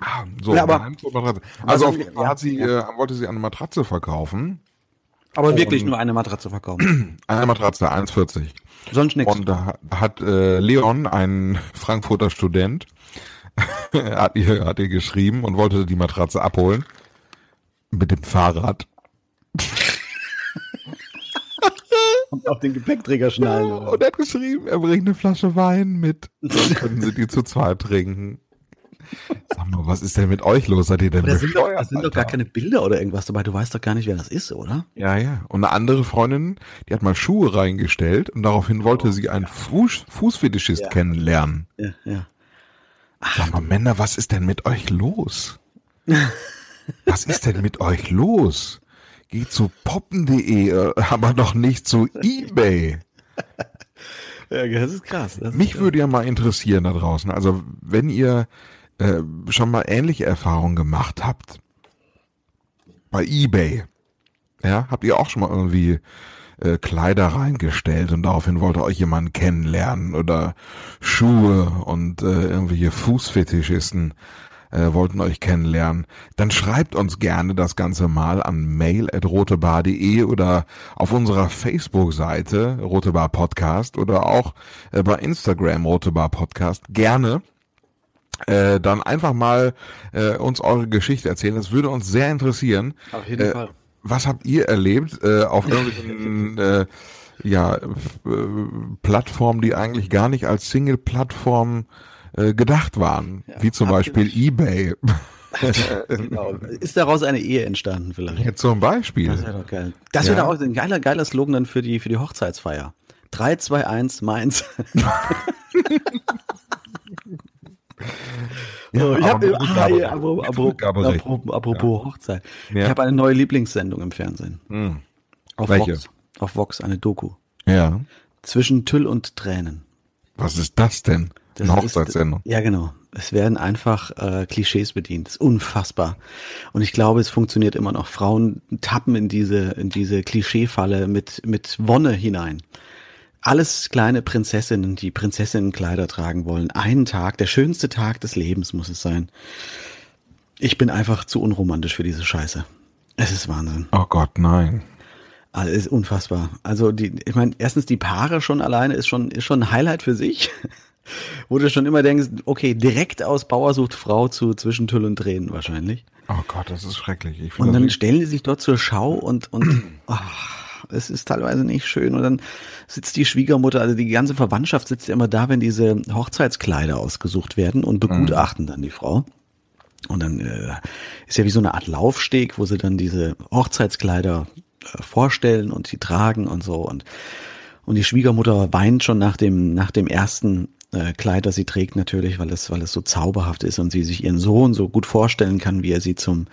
Ah, so, ja, aber, also, also auf jeden Fall hat sie, äh, wollte sie eine Matratze verkaufen. Aber wirklich nur eine Matratze verkaufen. (clears throat) Eine Matratze, 1,40. Sonst nichts. Und da hat äh, Leon, ein (laughs) Frankfurter Student, (laughs) hat, ihr, hat ihr geschrieben und wollte die Matratze abholen. Mit dem Fahrrad. Und auf den Gepäckträger schnallen. Und er hat geschrieben, er bringt eine Flasche Wein mit. Dann können sie die zu zweit trinken. Sag mal, was ist denn mit euch los? Seid ihr denn da sind, doch, da sind doch gar keine Bilder oder irgendwas dabei. Du weißt doch gar nicht, wer das ist, oder? Ja, ja. Und eine andere Freundin, die hat mal Schuhe reingestellt und daraufhin wollte oh, sie einen. Fuß, Fußfetischist ja. kennenlernen. Ja, ja. Ach, Sag mal, Männer, was ist denn mit euch los? was ist denn mit euch los? Geht zu poppen.de, äh, aber noch nicht zu eBay. (laughs) Ja, das ist krass. Das Mich ist würde ja mal interessieren da draußen. Also, wenn ihr äh, schon mal ähnliche Erfahrungen gemacht habt bei eBay, ja, habt ihr auch schon mal irgendwie äh, Kleider reingestellt und daraufhin wollte euch jemand kennenlernen oder Schuhe und äh, irgendwelche Fußfetischisten äh, wollten euch kennenlernen, dann schreibt uns gerne das Ganze mal an mail.rotebar.de oder auf unserer Facebook-Seite Rotebar Podcast oder auch äh, bei Instagram Rotebar Podcast gerne. Äh, dann einfach mal äh, uns eure Geschichte erzählen. Das würde uns sehr interessieren. Auf jeden äh, Fall. Was habt ihr erlebt äh, auf irgendwelchen äh, ja, äh, Plattformen, die eigentlich gar nicht als Single-Plattform äh, gedacht waren, ja, wie zum Beispiel eBay. (laughs) genau. Ist daraus eine Ehe entstanden vielleicht? Ja, zum Beispiel. Das wäre doch geil. Das wäre ja. auch ein geiler, geiler Slogan dann für die, für die Hochzeitsfeier. 3, 2, 1, meins. (laughs) (laughs) Ja, oh, ich habe ah, apropos, apropos, Hochzeit. Ja. Ich habe eine neue Lieblingssendung im Fernsehen. Hm. Auf Welche? Vox. Auf Vox, eine Doku. Ja. Zwischen Tüll und Tränen. Was ist das denn? Das Eine Hochzeitssendung. Ist, ja, genau. Es werden einfach äh, Klischees bedient. Das ist unfassbar. Und ich glaube, es funktioniert immer noch. Frauen tappen in diese, in diese Klischeefalle mit, mit Wonne hinein. Alles kleine Prinzessinnen, die Prinzessinnenkleider tragen wollen. Einen Tag, der schönste Tag des Lebens muss es sein. Ich bin einfach zu unromantisch für diese Scheiße. Es ist Wahnsinn. Oh Gott, nein. Also ist unfassbar. Also die, ich meine, erstens die Paare schon alleine ist schon ist schon ein Highlight für sich. Wo du schon immer denkst, okay, direkt aus Bauer sucht Frau zu zwischen Tüll und Tränen wahrscheinlich. Oh Gott, das ist schrecklich. und dann stellen die sich dort zur Schau und, und ach, (clears throat) es ist teilweise nicht schön. Und dann sitzt die Schwiegermutter, also die ganze Verwandtschaft sitzt ja immer da, wenn diese Hochzeitskleider ausgesucht werden und begutachten dann die Frau. Und dann äh, ist ja wie so eine Art Laufsteg, wo sie dann diese Hochzeitskleider äh, vorstellen und sie tragen und so. Und, und die Schwiegermutter weint schon nach dem, nach dem ersten äh, Kleid, das sie trägt natürlich, weil es, weil es so zauberhaft ist und sie sich ihren Sohn so gut vorstellen kann, wie er sie zum,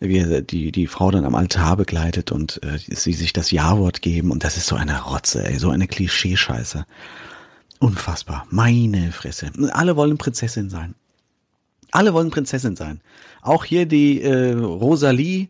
wie er die, die Frau dann am Altar begleitet und äh, sie sich das Ja-Wort geben und das ist so eine Rotze, ey, so eine Klischeescheiße. Unfassbar. Meine Fresse. Alle wollen Prinzessin sein. Alle wollen Prinzessin sein. Auch hier die äh, Rosalie,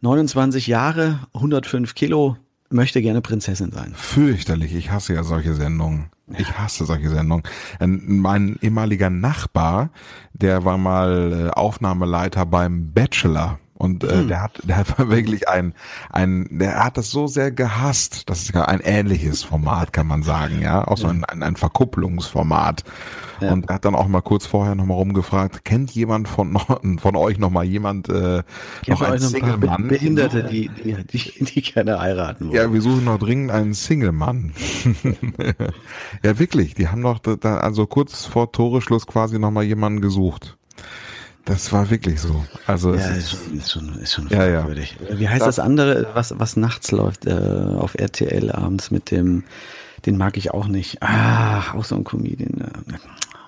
29 Jahre, 105 Kilo, möchte gerne Prinzessin sein. Fürchterlich, ich hasse ja solche Sendungen. Ich hasse solche Sendungen. Mein ehemaliger Nachbar, der war mal äh, Aufnahmeleiter beim Bachelor und äh, hm. der hat, der hat (laughs) wirklich ein, ein, der hat das so sehr gehasst. Das ist ja ein ähnliches Format, kann man sagen, ja, auch so ein, ein, ein Verkupplungsformat. Ja. Und er hat dann auch mal kurz vorher nochmal rumgefragt, kennt jemand von, (laughs) von euch nochmal jemand, äh, noch einen Single-Mann? Behinderte, die, die, die, die gerne heiraten wollen. Ja, wir suchen noch dringend einen Single-Mann. (laughs) ja, wirklich, die haben noch, da, also kurz vor Toreschluss quasi nochmal jemanden gesucht. Das war wirklich so. Also ja, ist, schon, ist schon, ist schon ja, ja. Wie heißt das, das andere, was, was nachts läuft äh, auf RTL abends mit dem, den mag ich auch nicht. Ah, auch so ein Comedian. Äh,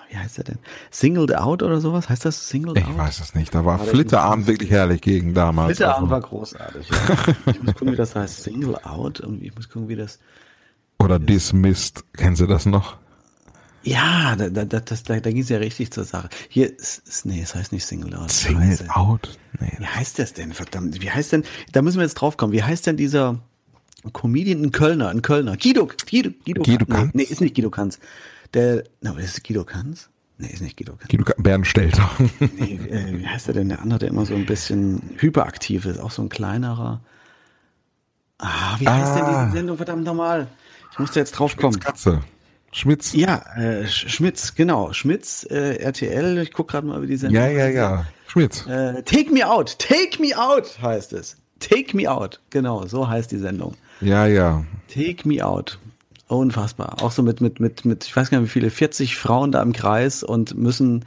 wie heißt der denn? Singled Out oder sowas? Heißt das Singled ich Out? Ich weiß es nicht. Da war, war Flitterabend wirklich herrlich gegen damals. Flitterabend also. war großartig. Ja. ich muss gucken, wie das heißt. Single Out. Ich muss gucken, wie das. Oder Dismissed. Kennen Sie das noch? Ja, da, da, das, da, da ging es ja richtig zur Sache. Hier nee, es heißt nicht Single Out. Single Out? Nee. Wie heißt das denn? Verdammt, wie heißt denn, da müssen wir jetzt drauf kommen, wie heißt denn dieser Comedian, ein Kölner, ein Kölner, Guido, Guido, Guido, Guido Kanz? Nee, nee, ist nicht Guido Kanz. Der, na, no, ist Guido Kanz? Nee, ist nicht Guido Kanz. Guido Bernd Stelter. (laughs) nee, äh, wie heißt der denn? Der andere, der immer so ein bisschen hyperaktiv ist, auch so ein kleinerer. Ah, wie heißt ah. denn diese Sendung, verdammt nochmal? Ich musste jetzt drauf kommen. Katze. Schmitz. Ja, äh, Schmitz, genau. Schmitz, äh, RTL, ich gucke gerade mal, wie die Sendung Ja, ja, ja. Schmitz. Äh, Take Me Out, Take Me Out heißt es. Take Me Out, genau, so heißt die Sendung. Ja, ja. Take Me Out. Unfassbar. Auch so mit, mit, mit, mit, ich weiß gar nicht wie viele, 40 Frauen da im Kreis und müssen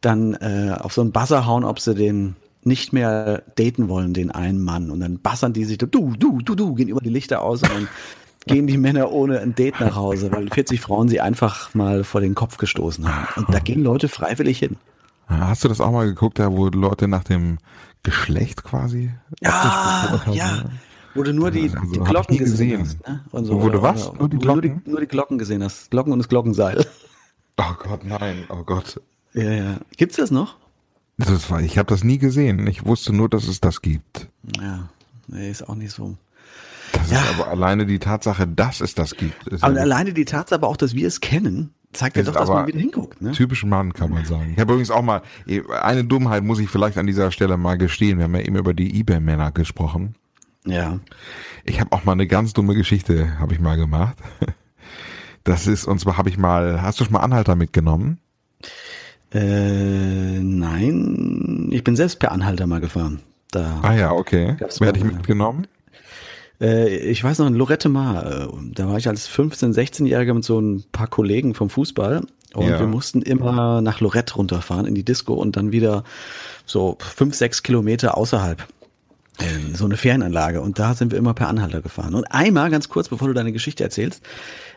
dann äh, auf so einen Buzzer hauen, ob sie den nicht mehr daten wollen, den einen Mann. Und dann bassern die sich, du, du, du, du, gehen über die Lichter aus und dann (laughs) gehen die Männer ohne ein Date nach Hause, weil 40 Frauen sie einfach mal vor den Kopf gestoßen haben. Und da gehen Leute freiwillig hin. Hast du das auch mal geguckt, da wo Leute nach dem Geschlecht quasi? Ja, ja. Wo du nur die, also, die Glocken gesehen, hast. Ne? So, wo du was? Oder, nur, die Glocken? Nur, die, nur die Glocken gesehen hast. Glocken und das Glockenseil. Oh Gott, nein. Oh Gott. Ja, ja. Gibt's das noch? Das war, ich habe das nie gesehen. Ich wusste nur, dass es das gibt. Ja, nee, ist auch nicht so. Das ja. ist aber alleine die Tatsache, dass es das gibt. aber ja alleine die Tatsache, aber auch, dass wir es kennen, zeigt ja doch, dass man wieder hinguckt. Ne? Typisch Mann, kann man sagen. Ich habe übrigens auch mal, eine Dummheit muss ich vielleicht an dieser Stelle mal gestehen. Wir haben ja eben über die Ebay-Männer gesprochen. Ja. Ich habe auch mal eine ganz dumme Geschichte, habe ich mal gemacht. Das ist, und zwar habe ich mal, hast du schon mal Anhalter mitgenommen? Äh, nein, ich bin selbst per Anhalter mal gefahren. Da ah ja, okay. Wer hat dich mitgenommen? Äh, ich weiß noch, in Lorette Mar, äh, da war ich als 15-, 16-Jähriger mit so ein paar Kollegen vom Fußball und ja. wir mussten immer nach Lorette runterfahren in die Disco und dann wieder so fünf, sechs Kilometer außerhalb in so eine Ferienanlage und da sind wir immer per Anhalter gefahren. Und einmal, ganz kurz, bevor du deine Geschichte erzählst,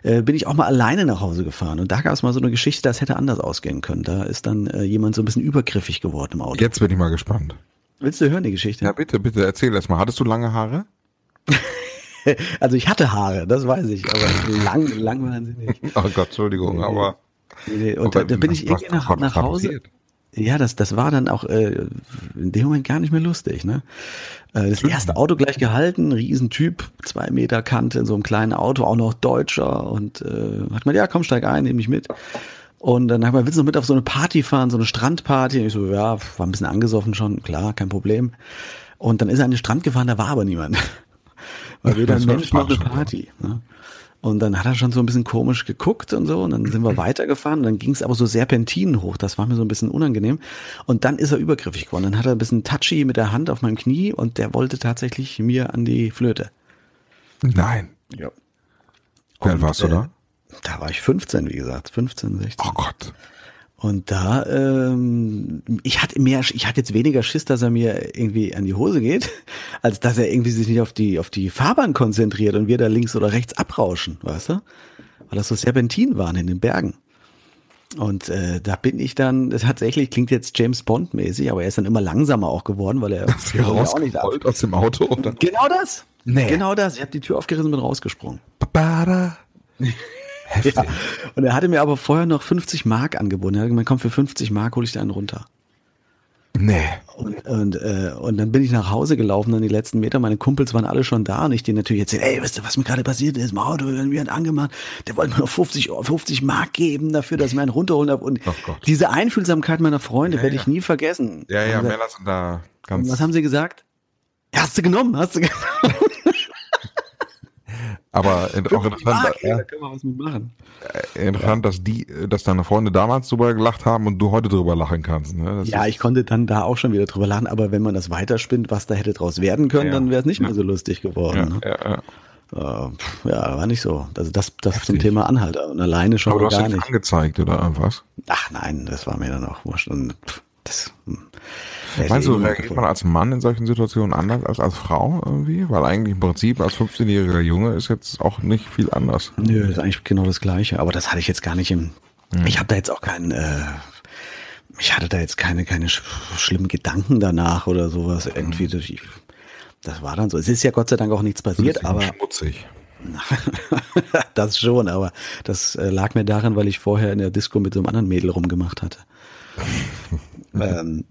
äh, bin ich auch mal alleine nach Hause gefahren und da gab es mal so eine Geschichte, das hätte anders ausgehen können. Da ist dann äh, jemand so ein bisschen übergriffig geworden im Auto. Jetzt bin ich mal gespannt. Willst du hören die Geschichte? Ja, bitte, bitte, erzähl erst mal. Hattest du lange Haare? (laughs) also ich hatte Haare, das weiß ich, aber lang, lang waren sie nicht. Oh Gott, Entschuldigung, aber. Und da, da bin ich irgendwie nach, nach Hause. Ja, das, das war dann auch äh, in dem Moment gar nicht mehr lustig. Ne? Äh, das erste Auto gleich gehalten, Riesentyp, zwei Meter Kante in so einem kleinen Auto, auch noch Deutscher und äh, hat man, ja, komm, steig ein, nehme mich mit. Und dann hat man, willst du noch mit auf so eine Party fahren, so eine Strandparty? Und ich so, ja, war ein bisschen angesoffen schon, klar, kein Problem. Und dann ist er an den Strand gefahren, da war aber niemand. Weil weder ein Mensch noch eine Party. Ne? Und dann hat er schon so ein bisschen komisch geguckt und so. Und dann sind wir (laughs) weitergefahren. Und dann ging es aber so Serpentinen hoch. Das war mir so ein bisschen unangenehm. Und dann ist er übergriffig geworden. Dann hat er ein bisschen touchy mit der Hand auf meinem Knie und der wollte tatsächlich mir an die Flöte. Nein. Ja. Wie alt warst du da? Äh, da war ich 15, wie gesagt. 15, 16. Oh Gott. Und da, ähm, ich hatte mehr, ich hatte jetzt weniger Schiss, dass er mir irgendwie an die Hose geht, (laughs) als dass er irgendwie sich nicht auf die, auf die Fahrbahn konzentriert und wir da links oder rechts abrauschen, weißt du? Weil das so Serpentin waren in den Bergen. Und äh, da bin ich dann, das tatsächlich klingt jetzt James Bond mäßig, aber er ist dann immer langsamer auch geworden, weil er (laughs) du auch nicht aus dem Auto oder? Genau das. Nee. Genau das. Ich habe die Tür aufgerissen und bin rausgesprungen. Babada. (laughs) Heftig. Ja. Und er hatte mir aber vorher noch 50 Mark angeboten. Er hat gesagt, komm, für 50 Mark hole ich dir einen runter. Nee. Und, und, äh, und dann bin ich nach Hause gelaufen, dann die letzten Meter, meine Kumpels waren alle schon da und ich denen natürlich erzählt, ey, weißt du, was mir gerade passiert ist im Auto, wir haben angemacht, der wollte mir noch 50, 50 Mark geben dafür, dass ich mir einen runterholen darf. Und diese Einfühlsamkeit meiner Freunde ja, werde ich nie vergessen. Ja, ja, Männer sind da ganz... was haben sie gesagt? Ja, hast du genommen, hast du genommen. Aber auch interessant, Mark, ja, da können wir was mitmachen. Äh, interessant, dass die, dass deine Freunde damals drüber gelacht haben und du heute drüber lachen kannst. Ne? ja, ich konnte dann da auch schon wieder drüber lachen, aber wenn man das weiterspinnt, was da hätte draus werden können, ja. dann wäre es nicht mehr so lustig geworden. Ja, ne? ja, ja. Uh, ja, war nicht so. Also das, das zum Thema Anhalter und alleine schon aber du gar hast nicht. angezeigt oder irgendwas? Ach nein, das war mir dann auch wurscht. Und das, hm. Meinst du, reagiert man als Mann in solchen Situationen anders als als Frau irgendwie? Weil eigentlich im Prinzip als 15-jähriger Junge ist jetzt auch nicht viel anders. Nö, ist eigentlich genau das Gleiche. Aber das hatte ich jetzt gar nicht im, Mhm. Ich habe da jetzt auch keinen, äh, ich hatte da jetzt keine, keine sch schlimmen Gedanken danach oder sowas. Irgendwie, das, ich, das war dann so. Es ist ja Gott sei Dank auch nichts passiert, aber. Schmutzig. (laughs) das schon, aber das äh, lag mir daran, weil ich vorher in der Disco mit so einem anderen Mädel rumgemacht hatte. (laughs) ähm,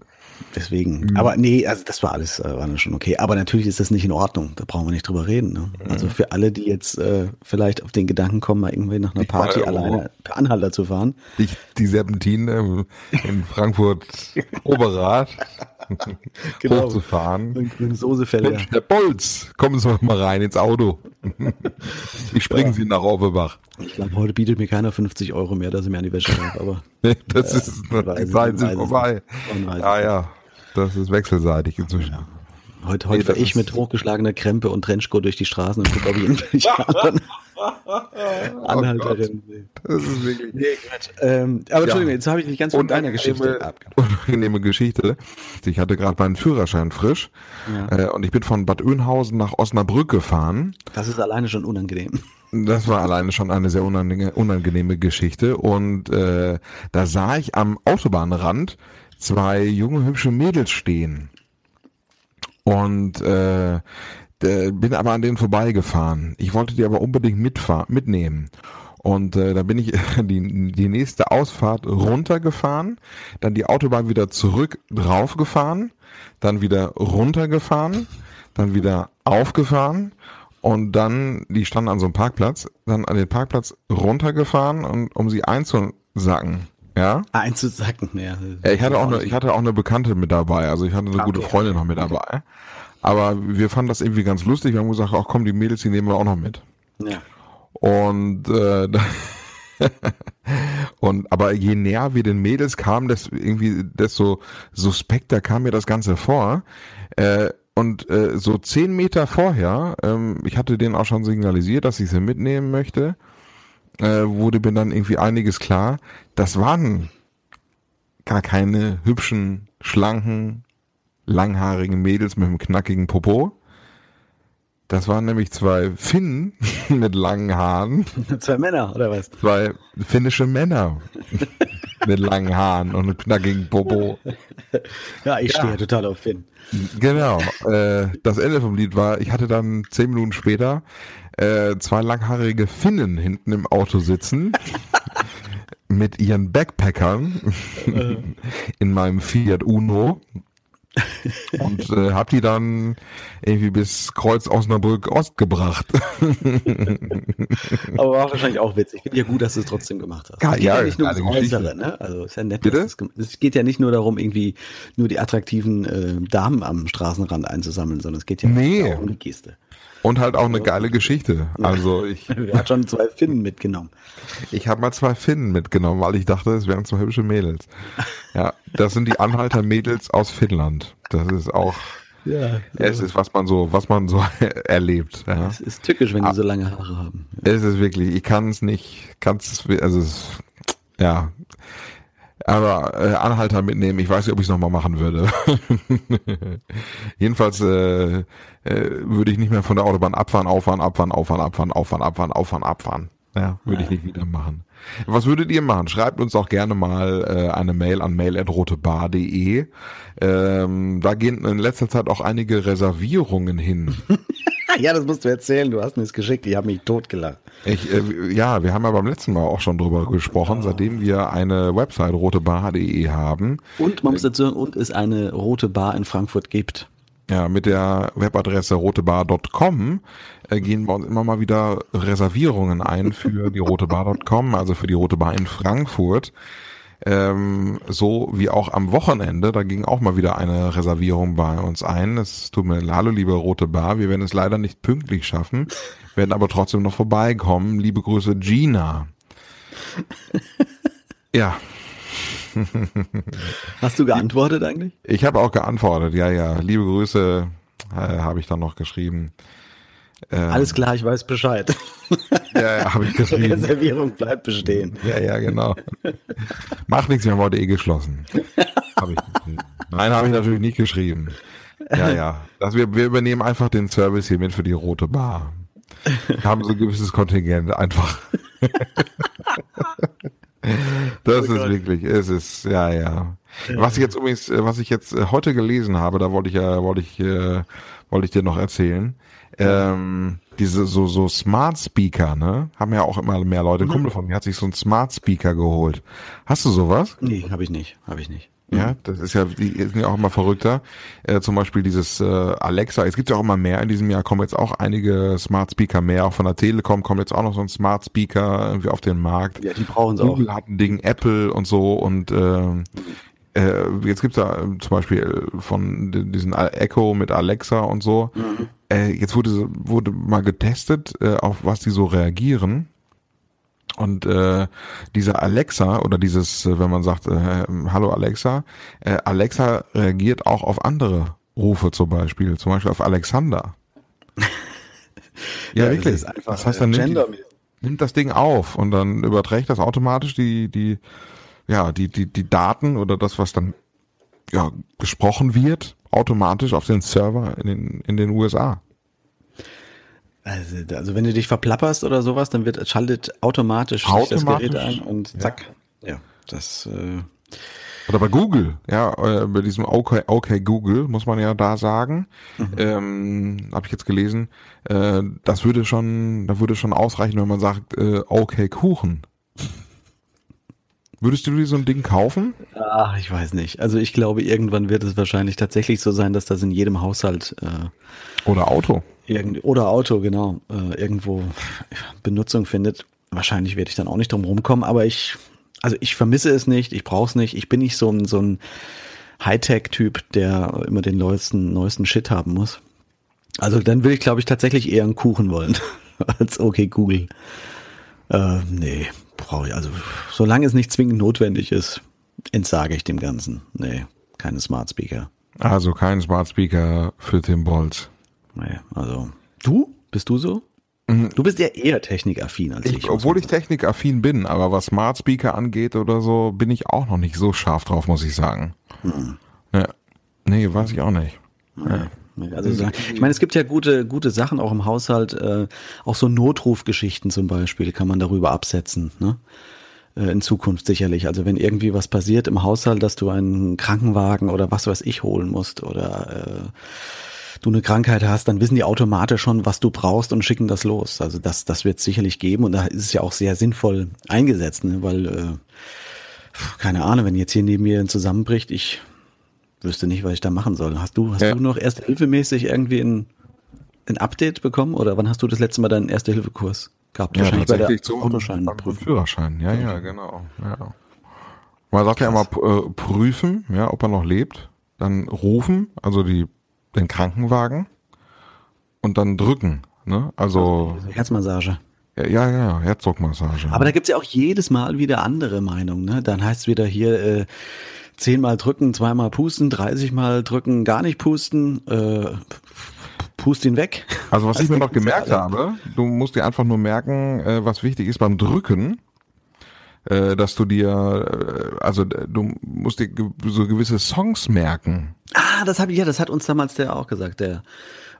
Deswegen, mhm. aber nee, also das war alles, äh, war dann schon okay. Aber natürlich ist das nicht in Ordnung. Da brauchen wir nicht drüber reden. Ne? Mhm. Also für alle, die jetzt äh, vielleicht auf den Gedanken kommen, mal irgendwie nach einer Party ich alleine per Anhalter zu fahren. Die, die Serpentine in Frankfurt (laughs) Oberrad (laughs) genau. hochzufahren. Soßefelder. Herr Bolz, kommen Sie mal rein ins Auto. (laughs) ich springen ja. Sie nach Offenbach. Ich glaube, heute bietet mir keiner 50 Euro mehr, dass er mir an die Wäsche darf, aber. das äh, ist, Zeiten sind vorbei. Ja, ja. Das ist wechselseitig inzwischen. Ja. Heute, heute nee, fahre ich mit hochgeschlagener Krempe und Trenchcoat durch die Straßen und gucke, ob ich irgendwelche (laughs) anderen Anhalterinnen sehe. Das ist wirklich. Nee, ähm, aber ja. Entschuldigung, jetzt habe ich nicht ganz von deiner Geschichte abgehabt. Unangenehme Geschichte. Ich hatte gerade meinen Führerschein frisch ja. äh, und ich bin von Bad Oeynhausen nach Osnabrück gefahren. Das ist alleine schon unangenehm. Das war alleine schon eine sehr unangenehme, unangenehme Geschichte. Und äh, da sah ich am Autobahnrand zwei junge, hübsche Mädels stehen. Und äh, bin aber an denen vorbeigefahren. Ich wollte die aber unbedingt mitnehmen. Und äh, da bin ich (laughs) die, die nächste Ausfahrt runtergefahren, dann die Autobahn wieder zurück draufgefahren, dann wieder runtergefahren, dann wieder aufgefahren und dann, die standen an so einem Parkplatz, dann an den Parkplatz runtergefahren und um sie einzusacken. Ja? Einzusacken, ja. Ich hatte auch eine, ich hatte auch eine Bekannte mit dabei, also ich hatte eine okay. gute Freundin noch mit dabei. Aber wir fanden das irgendwie ganz lustig. Wir haben gesagt, ach komm, die Mädels, die nehmen wir auch noch mit. Ja. Und äh, (laughs) und aber je näher wir den Mädels kamen, desto irgendwie desto suspekter kam mir das Ganze vor. Äh, und äh, so zehn Meter vorher, ähm, ich hatte denen auch schon signalisiert, dass ich sie mitnehmen möchte äh, wurde mir dann irgendwie einiges klar. Das waren gar keine hübschen, schlanken, langhaarigen Mädels mit einem knackigen Popo. Das waren nämlich zwei Finnen (laughs) mit langen Haaren. (laughs) Zwei Männer, oder was? Zwei finnische Männer (laughs) mit langen Haaren und einem knackigen Popo. Ja, ich stehe ja. total auf Finn. Genau. Äh, das Ende vom Lied war, ich hatte dann zehn Minuten später äh, zwei langhaarige Finnen hinten im Auto sitzen. (laughs) mit ihren Backpackern in meinem Fiat Uno und äh, (laughs) hab die dann irgendwie bis Kreuz Osnabrück Ost gebracht. Aber war wahrscheinlich auch witzig. Ich finde ja gut, dass du es trotzdem gemacht hast. Ja, ja, ja nicht nur ums Äußere, ne? Also ist ja nett. Bitte? Es, es geht ja nicht nur darum, irgendwie nur die attraktiven äh, Damen am Straßenrand einzusammeln, sondern es geht ja nee. auch um die Geste. Und halt auch eine geile Geschichte. Also ich. (laughs) Er hat schon zwei Finnen mitgenommen. Ich habe mal zwei Finnen mitgenommen, weil ich dachte, es wären zwei hübsche Mädels. Ja, das sind die Anhalter Mädels aus Finnland. Das ist auch. Ja, es ist, was man so, was man so (laughs) erlebt. Ja. Es ist tückisch, wenn die so lange Haare haben. Es ist wirklich, ich kann es nicht, kann es, also es, ja, aber äh, Anhalter mitnehmen, ich weiß nicht, ob ich es nochmal machen würde. (laughs) Jedenfalls äh, äh, würde ich nicht mehr von der Autobahn abfahren, auffahren, abfahren, auffahren, abfahren, auffahren, abfahren, auffahren, abfahren. Ja, würde ja. ich nicht wieder machen. Was würdet ihr machen? Schreibt uns auch gerne mal äh, eine Mail an mail.rotebar.de. Ähm, da gehen in letzter Zeit auch einige Reservierungen hin. (laughs) ja, das musst du erzählen. Du hast mir es geschickt. Ich habe mich totgelacht. Ich, äh, ja, wir haben ja beim letzten Mal auch schon drüber gesprochen, oh. seitdem wir eine Website rotebar.de haben. Und man muss dazu sagen, und es eine rote Bar in Frankfurt gibt. Ja, mit der Webadresse rotebar.com äh, gehen bei uns immer mal wieder Reservierungen ein für die rotebar.com, also für die Rote Bar in Frankfurt. Ähm, so wie auch am Wochenende, da ging auch mal wieder eine Reservierung bei uns ein. Es tut mir leid, liebe Rote Bar, wir werden es leider nicht pünktlich schaffen, werden aber trotzdem noch vorbeikommen. Liebe Grüße, Gina. (laughs) ja. Hast du geantwortet eigentlich? Ich habe auch geantwortet, ja, ja. Liebe Grüße äh, habe ich dann noch geschrieben. Ähm, Alles klar, ich weiß Bescheid. Ja, ja habe ich (laughs) geschrieben. Die Reservierung bleibt bestehen. Ja, ja, genau. Macht nichts, wir haben heute eh geschlossen. Hab ich Nein, habe ich natürlich nicht geschrieben. Ja, ja. Das, wir, wir übernehmen einfach den Service hier mit für die rote Bar. Wir haben so ein gewisses Kontingent einfach. Das oh ist Gott. wirklich, es ist, ja, ja. Was ich jetzt übrigens, äh, was ich jetzt äh, heute gelesen habe, da wollte ich ja, wollte ich, äh, wollte ich dir noch erzählen. Ähm, diese so so Smart Speaker, ne, haben ja auch immer mehr Leute. Ein. Kumpel von mir hat sich so ein Smart Speaker geholt. Hast du sowas? Nee, habe ich nicht, habe ich nicht. Ja, mhm. das ist ja, die sind ja auch immer verrückter. Äh, zum Beispiel dieses äh, Alexa, es gibt ja auch immer mehr. In diesem Jahr kommen jetzt auch einige Smart Speaker mehr. Auch von der Telekom kommt jetzt auch noch so ein Smart Speaker irgendwie auf den Markt. Ja, die brauchen sie auch. Google hat ein Ding, Apple und so und äh, äh, jetzt gibt's da zum Beispiel von diesen Echo mit Alexa und so. Mhm. Äh, jetzt wurde wurde mal getestet, äh, auf was die so reagieren. Und äh, dieser Alexa oder dieses, äh, wenn man sagt, äh, hallo Alexa, äh, Alexa reagiert auch auf andere Rufe zum Beispiel, zum Beispiel auf Alexander. (laughs) ja, ja, wirklich. Das, einfach, das heißt, dann nimmt, nimmt das Ding auf und dann überträgt das automatisch die, die, ja, die, die, die Daten oder das, was dann ja, gesprochen wird, automatisch auf den Server in den, in den USA. Also, also wenn du dich verplapperst oder sowas, dann wird schaltet automatisch, automatisch das Gerät ein und zack. Ja, ja das. Äh, oder bei Google, ja, äh, bei diesem OK, OK Google muss man ja da sagen, mhm. ähm, habe ich jetzt gelesen, äh, das würde schon, da würde schon ausreichen, wenn man sagt, äh, OK Kuchen. Würdest du dir so ein Ding kaufen? Ach, ich weiß nicht. Also ich glaube, irgendwann wird es wahrscheinlich tatsächlich so sein, dass das in jedem Haushalt äh, oder Auto Irgend, oder Auto, genau, äh, irgendwo Benutzung findet. Wahrscheinlich werde ich dann auch nicht drum rumkommen, aber ich, also ich vermisse es nicht, ich brauche es nicht. Ich bin nicht so ein, so ein Hightech-Typ, der immer den neuesten, neuesten Shit haben muss. Also dann will ich, glaube ich, tatsächlich eher einen Kuchen wollen (laughs) als okay Google. Äh, nee, brauche ich. Also solange es nicht zwingend notwendig ist, entsage ich dem Ganzen. Nee, keine Smart Speaker. Also kein Smart Speaker für Tim Bolz. Nee, also. Du? Bist du so? Mhm. Du bist ja eher technikaffin als ich. ich obwohl ich technikaffin bin, aber was Smart Speaker angeht oder so, bin ich auch noch nicht so scharf drauf, muss ich sagen. Hm. Ja. Nee, weiß ich auch nicht. Ja. Also ich meine, es gibt ja gute, gute Sachen auch im Haushalt, äh, auch so Notrufgeschichten zum Beispiel kann man darüber absetzen, ne? Äh, in Zukunft sicherlich. Also wenn irgendwie was passiert im Haushalt, dass du einen Krankenwagen oder was weiß ich holen musst oder äh, du eine Krankheit hast, dann wissen die automatisch schon, was du brauchst und schicken das los. Also das, das wird es sicherlich geben und da ist es ja auch sehr sinnvoll eingesetzt, ne? weil, äh, keine Ahnung, wenn jetzt hier neben mir ein zusammenbricht, ich wüsste nicht, was ich da machen soll. Hast du, hast ja. du noch Erste-Hilfe-mäßig irgendwie ein, ein Update bekommen oder wann hast du das letzte Mal deinen Erste-Hilfe-Kurs gehabt? Ja, Wahrscheinlich tatsächlich bei der Autoschein. Führerschein, ja, ja, genau. Ja. Man sagt Krass. ja immer äh, prüfen, ja, ob er noch lebt, dann rufen, also die den Krankenwagen und dann drücken. Ne? Also, also Herzmassage. Ja, ja, ja, Herzdruckmassage. Aber da gibt's ja auch jedes Mal wieder andere Meinungen. Ne? Dann heißt es wieder hier äh, zehnmal drücken, zweimal pusten, 30 Mal drücken, gar nicht pusten, äh, pust ihn weg. Also was ich mir noch gemerkt habe, du musst dir einfach nur merken, äh, was wichtig ist beim Drücken äh, dass du dir, äh, also du musst dir so gewisse Songs merken. Ah, das habe ich ja, das hat uns damals der auch gesagt, der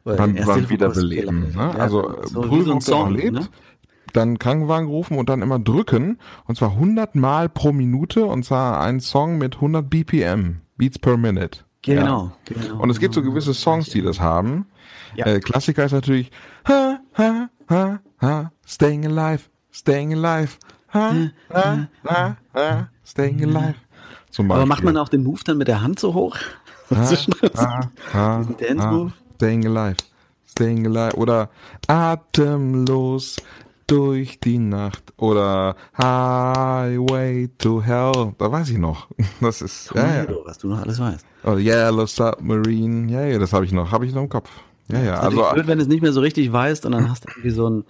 beim, beim Wiederbeleben. Ne? Ja, also so ob er noch lebt. Ne? Dann Krankenwagen rufen und dann immer drücken und zwar 100 Mal pro Minute und zwar ein Song mit 100 BPM, Beats per Minute. Genau, ja. genau. Und es gibt so gewisse Songs, die das haben. Ja. Äh, Klassiker ist natürlich ha, ha, ha, ha, Staying Alive, Staying Alive, ha, ha, ha, ha, Staying Alive. Zum Beispiel. Aber macht man auch den Move dann mit der Hand so hoch? Ha, ha, (laughs) Diesen Dance-Move? Staying Alive, Staying Alive oder Atemlos durch die Nacht oder Highway to Hell. Da weiß ich noch. (laughs) Das ist ja, ja. was du noch alles weißt. Oh, Yellow Submarine. Ja, ja, das habe ich noch. Habe ich noch im Kopf. Ja, ja. Also blöd, wenn du es nicht mehr so richtig weißt und dann hast du irgendwie so, ein,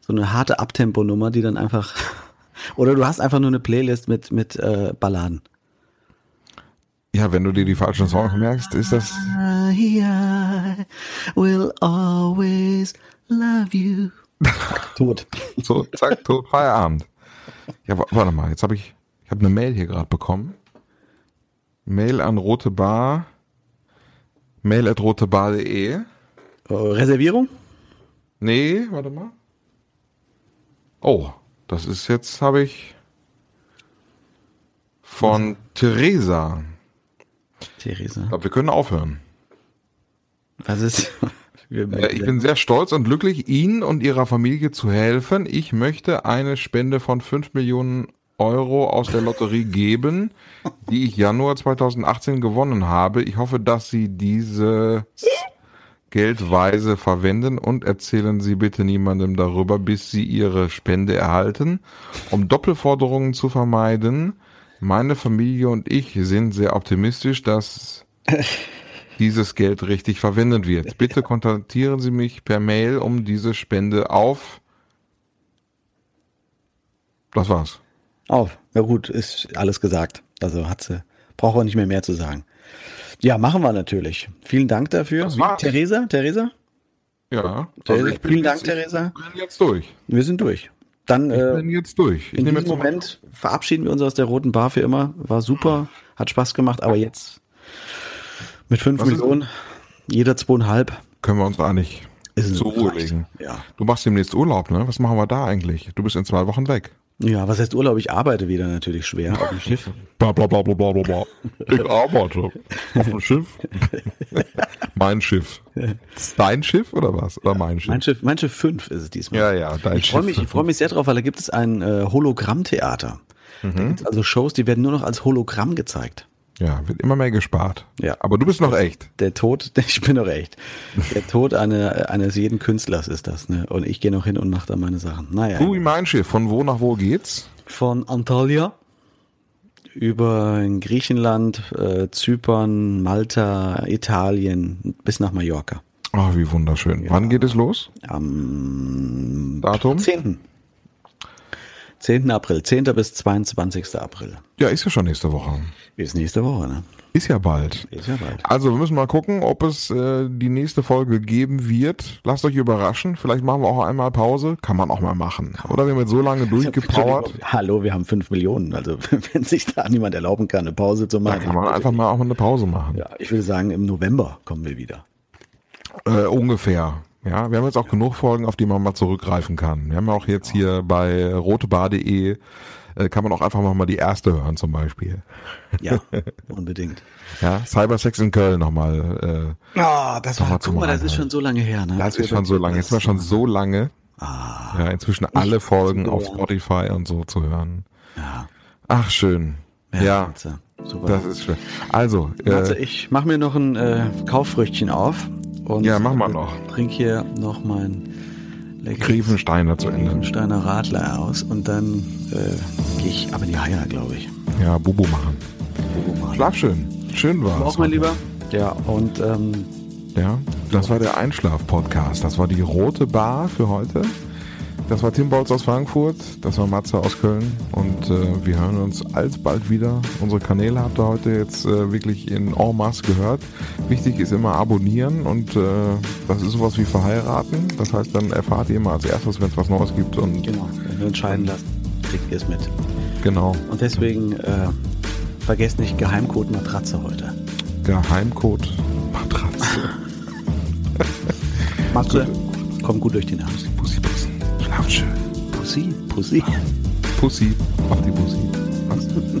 so eine harte Abtempo-Nummer, die dann einfach (laughs) oder du hast einfach nur eine Playlist mit, mit äh, Balladen. Ja, wenn du dir die falschen Songs merkst, ist das. I will always love you. Tot. So, zack, tot, Feierabend. Ja, warte mal, jetzt habe ich, ich habe eine Mail hier gerade bekommen. Mail an rote Bar. Mail at rotebar.de. Uh, Reservierung? Nee, warte mal. Oh, das ist jetzt, habe ich. von Theresa. Theresa. Ich glaube, wir können aufhören. Was ist? Äh, ich bin sehr stolz und glücklich, Ihnen und Ihrer Familie zu helfen. Ich möchte eine Spende von 5 Millionen Euro aus der Lotterie (laughs) geben, die ich Januar 2018 gewonnen habe. Ich hoffe, dass Sie diese Geldweise verwenden und erzählen Sie bitte niemandem darüber, bis Sie Ihre Spende erhalten, um Doppelforderungen zu vermeiden. Meine Familie und ich sind sehr optimistisch, dass (laughs) dieses Geld richtig verwendet wird. (laughs) Bitte kontaktieren Sie mich per Mail um diese Spende auf. Das war's. Auf. Ja gut, ist alles gesagt. Also hat sie, braucht auch nicht mehr mehr zu sagen. Ja, machen wir natürlich. Vielen Dank dafür. Das war's. Theresa, Theresa? Ja. Theresa also ich bin vielen Dank, jetzt, Theresa. Ich bin jetzt durch. Wir sind durch. Dann Ich äh, bin jetzt durch. Ich in diesem Moment verabschieden wir uns aus der roten Bar für immer. War super, hat Spaß gemacht, aber jetzt mit fünf Was ist- Millionen, jeder zweieinhalb, können wir uns eigentlich ist zur Ruhe legen. Ja. Du machst demnächst Urlaub, ne? Was machen wir da eigentlich? Du bist in zwei Wochen weg. ja, was heißt Urlaub? Ich arbeite wieder natürlich schwer auf dem Schiff. (laughs) Bla bla bla bla bla bla. Ich arbeite auf dem Schiff. (laughs) mein Schiff. Dein Schiff oder was? Oder mein Schiff? Mein Schiff, mein Schiff 5 ist es diesmal. Ja, ja, dein Ich Schiff. mich, ich freue mich sehr drauf, weil da gibt es ein äh, Hologrammtheater. Mhm. Da gibt's also Shows, die werden nur noch als Hologramm gezeigt. Ja, wird immer mehr gespart. Ja. Aber du bist noch echt. Der Tod, (laughs) ich bin doch echt. Der Tod eine, eines jeden Künstlers ist das, ne? Und ich gehe noch hin und mache da meine Sachen. Naja. Mein Schiff. Von wo nach wo geht's? Von Antalya über Griechenland, äh, Zypern, Malta, Italien bis nach Mallorca. Oh, wie wunderschön. Wann geht es los? Am Datum? 10. 10. April, 10. bis 22. April. Ja, ist ja schon nächste Woche. Ist nächste Woche, ne? Ist ja bald. Ist ja bald. Also wir müssen mal gucken, ob es äh, die nächste Folge geben wird. Lasst euch überraschen. Vielleicht machen wir auch einmal Pause. Kann man auch mal machen. Oder wir haben jetzt so lange durchgepowert. Entschuldigung, Hallo, wir haben 5 Millionen. Also (laughs) wenn sich da niemand erlauben kann, eine Pause zu machen. kann man einfach mal auch mal eine Pause machen. ja, ich würde sagen, im November kommen wir wieder. Äh, ungefähr. Ja, wir haben jetzt auch genug Folgen, auf die man mal zurückgreifen kann. Wir haben auch jetzt hier bei rotebar.de äh, kann man auch einfach mal die erste hören zum Beispiel. Ja, (laughs) unbedingt. Ja, Cybersex in Köln nochmal. Ah, das war- war, zum guck mal, das ist schon so lange her, ne? Äh, das ist schon so lange. Jetzt war schon so lange. Ah, Ja, inzwischen alle Folgen auf. Spotify und so zu hören. ja. Ach, schön. Ja, Matze, Super. das ist schön. Also, Matze, äh, ich mache mir noch ein äh, Kauffrüchtchen auf. Und Ja, mach mal noch. Trink hier noch mein leckeres Griefensteiner zu Ende. Griefensteiner Radler aus und dann äh, gehe ich ab in die Haia, glaube ich. Ja, Bubu machen. Bobo mal. Schlaf schön. Schön war's. Auch mein Lieber. Ja, und ähm, Ja, das war der Einschlaf-Podcast. Das war die rote Bar für heute. Das war Tim Bolz aus Frankfurt. Das war Matze aus Köln. Und äh, wir hören uns alsbald wieder. Unsere Kanäle habt ihr heute jetzt äh, wirklich in en masse gehört. Wichtig ist immer abonnieren und äh, das ist sowas wie verheiraten. Das heißt, dann erfahrt ihr immer als erstes, wenn es was Neues gibt. Und genau, wenn wir entscheiden lassen, kriegt ihr es mit. genau, Und deswegen äh, vergesst nicht Geheimcode Matratze heute. Geheimcode Matratze. (laughs) Matze, komm gut durch die Nacht. Pussy, Pussy. Pussy. Auf die Pussy. Gott. (laughs)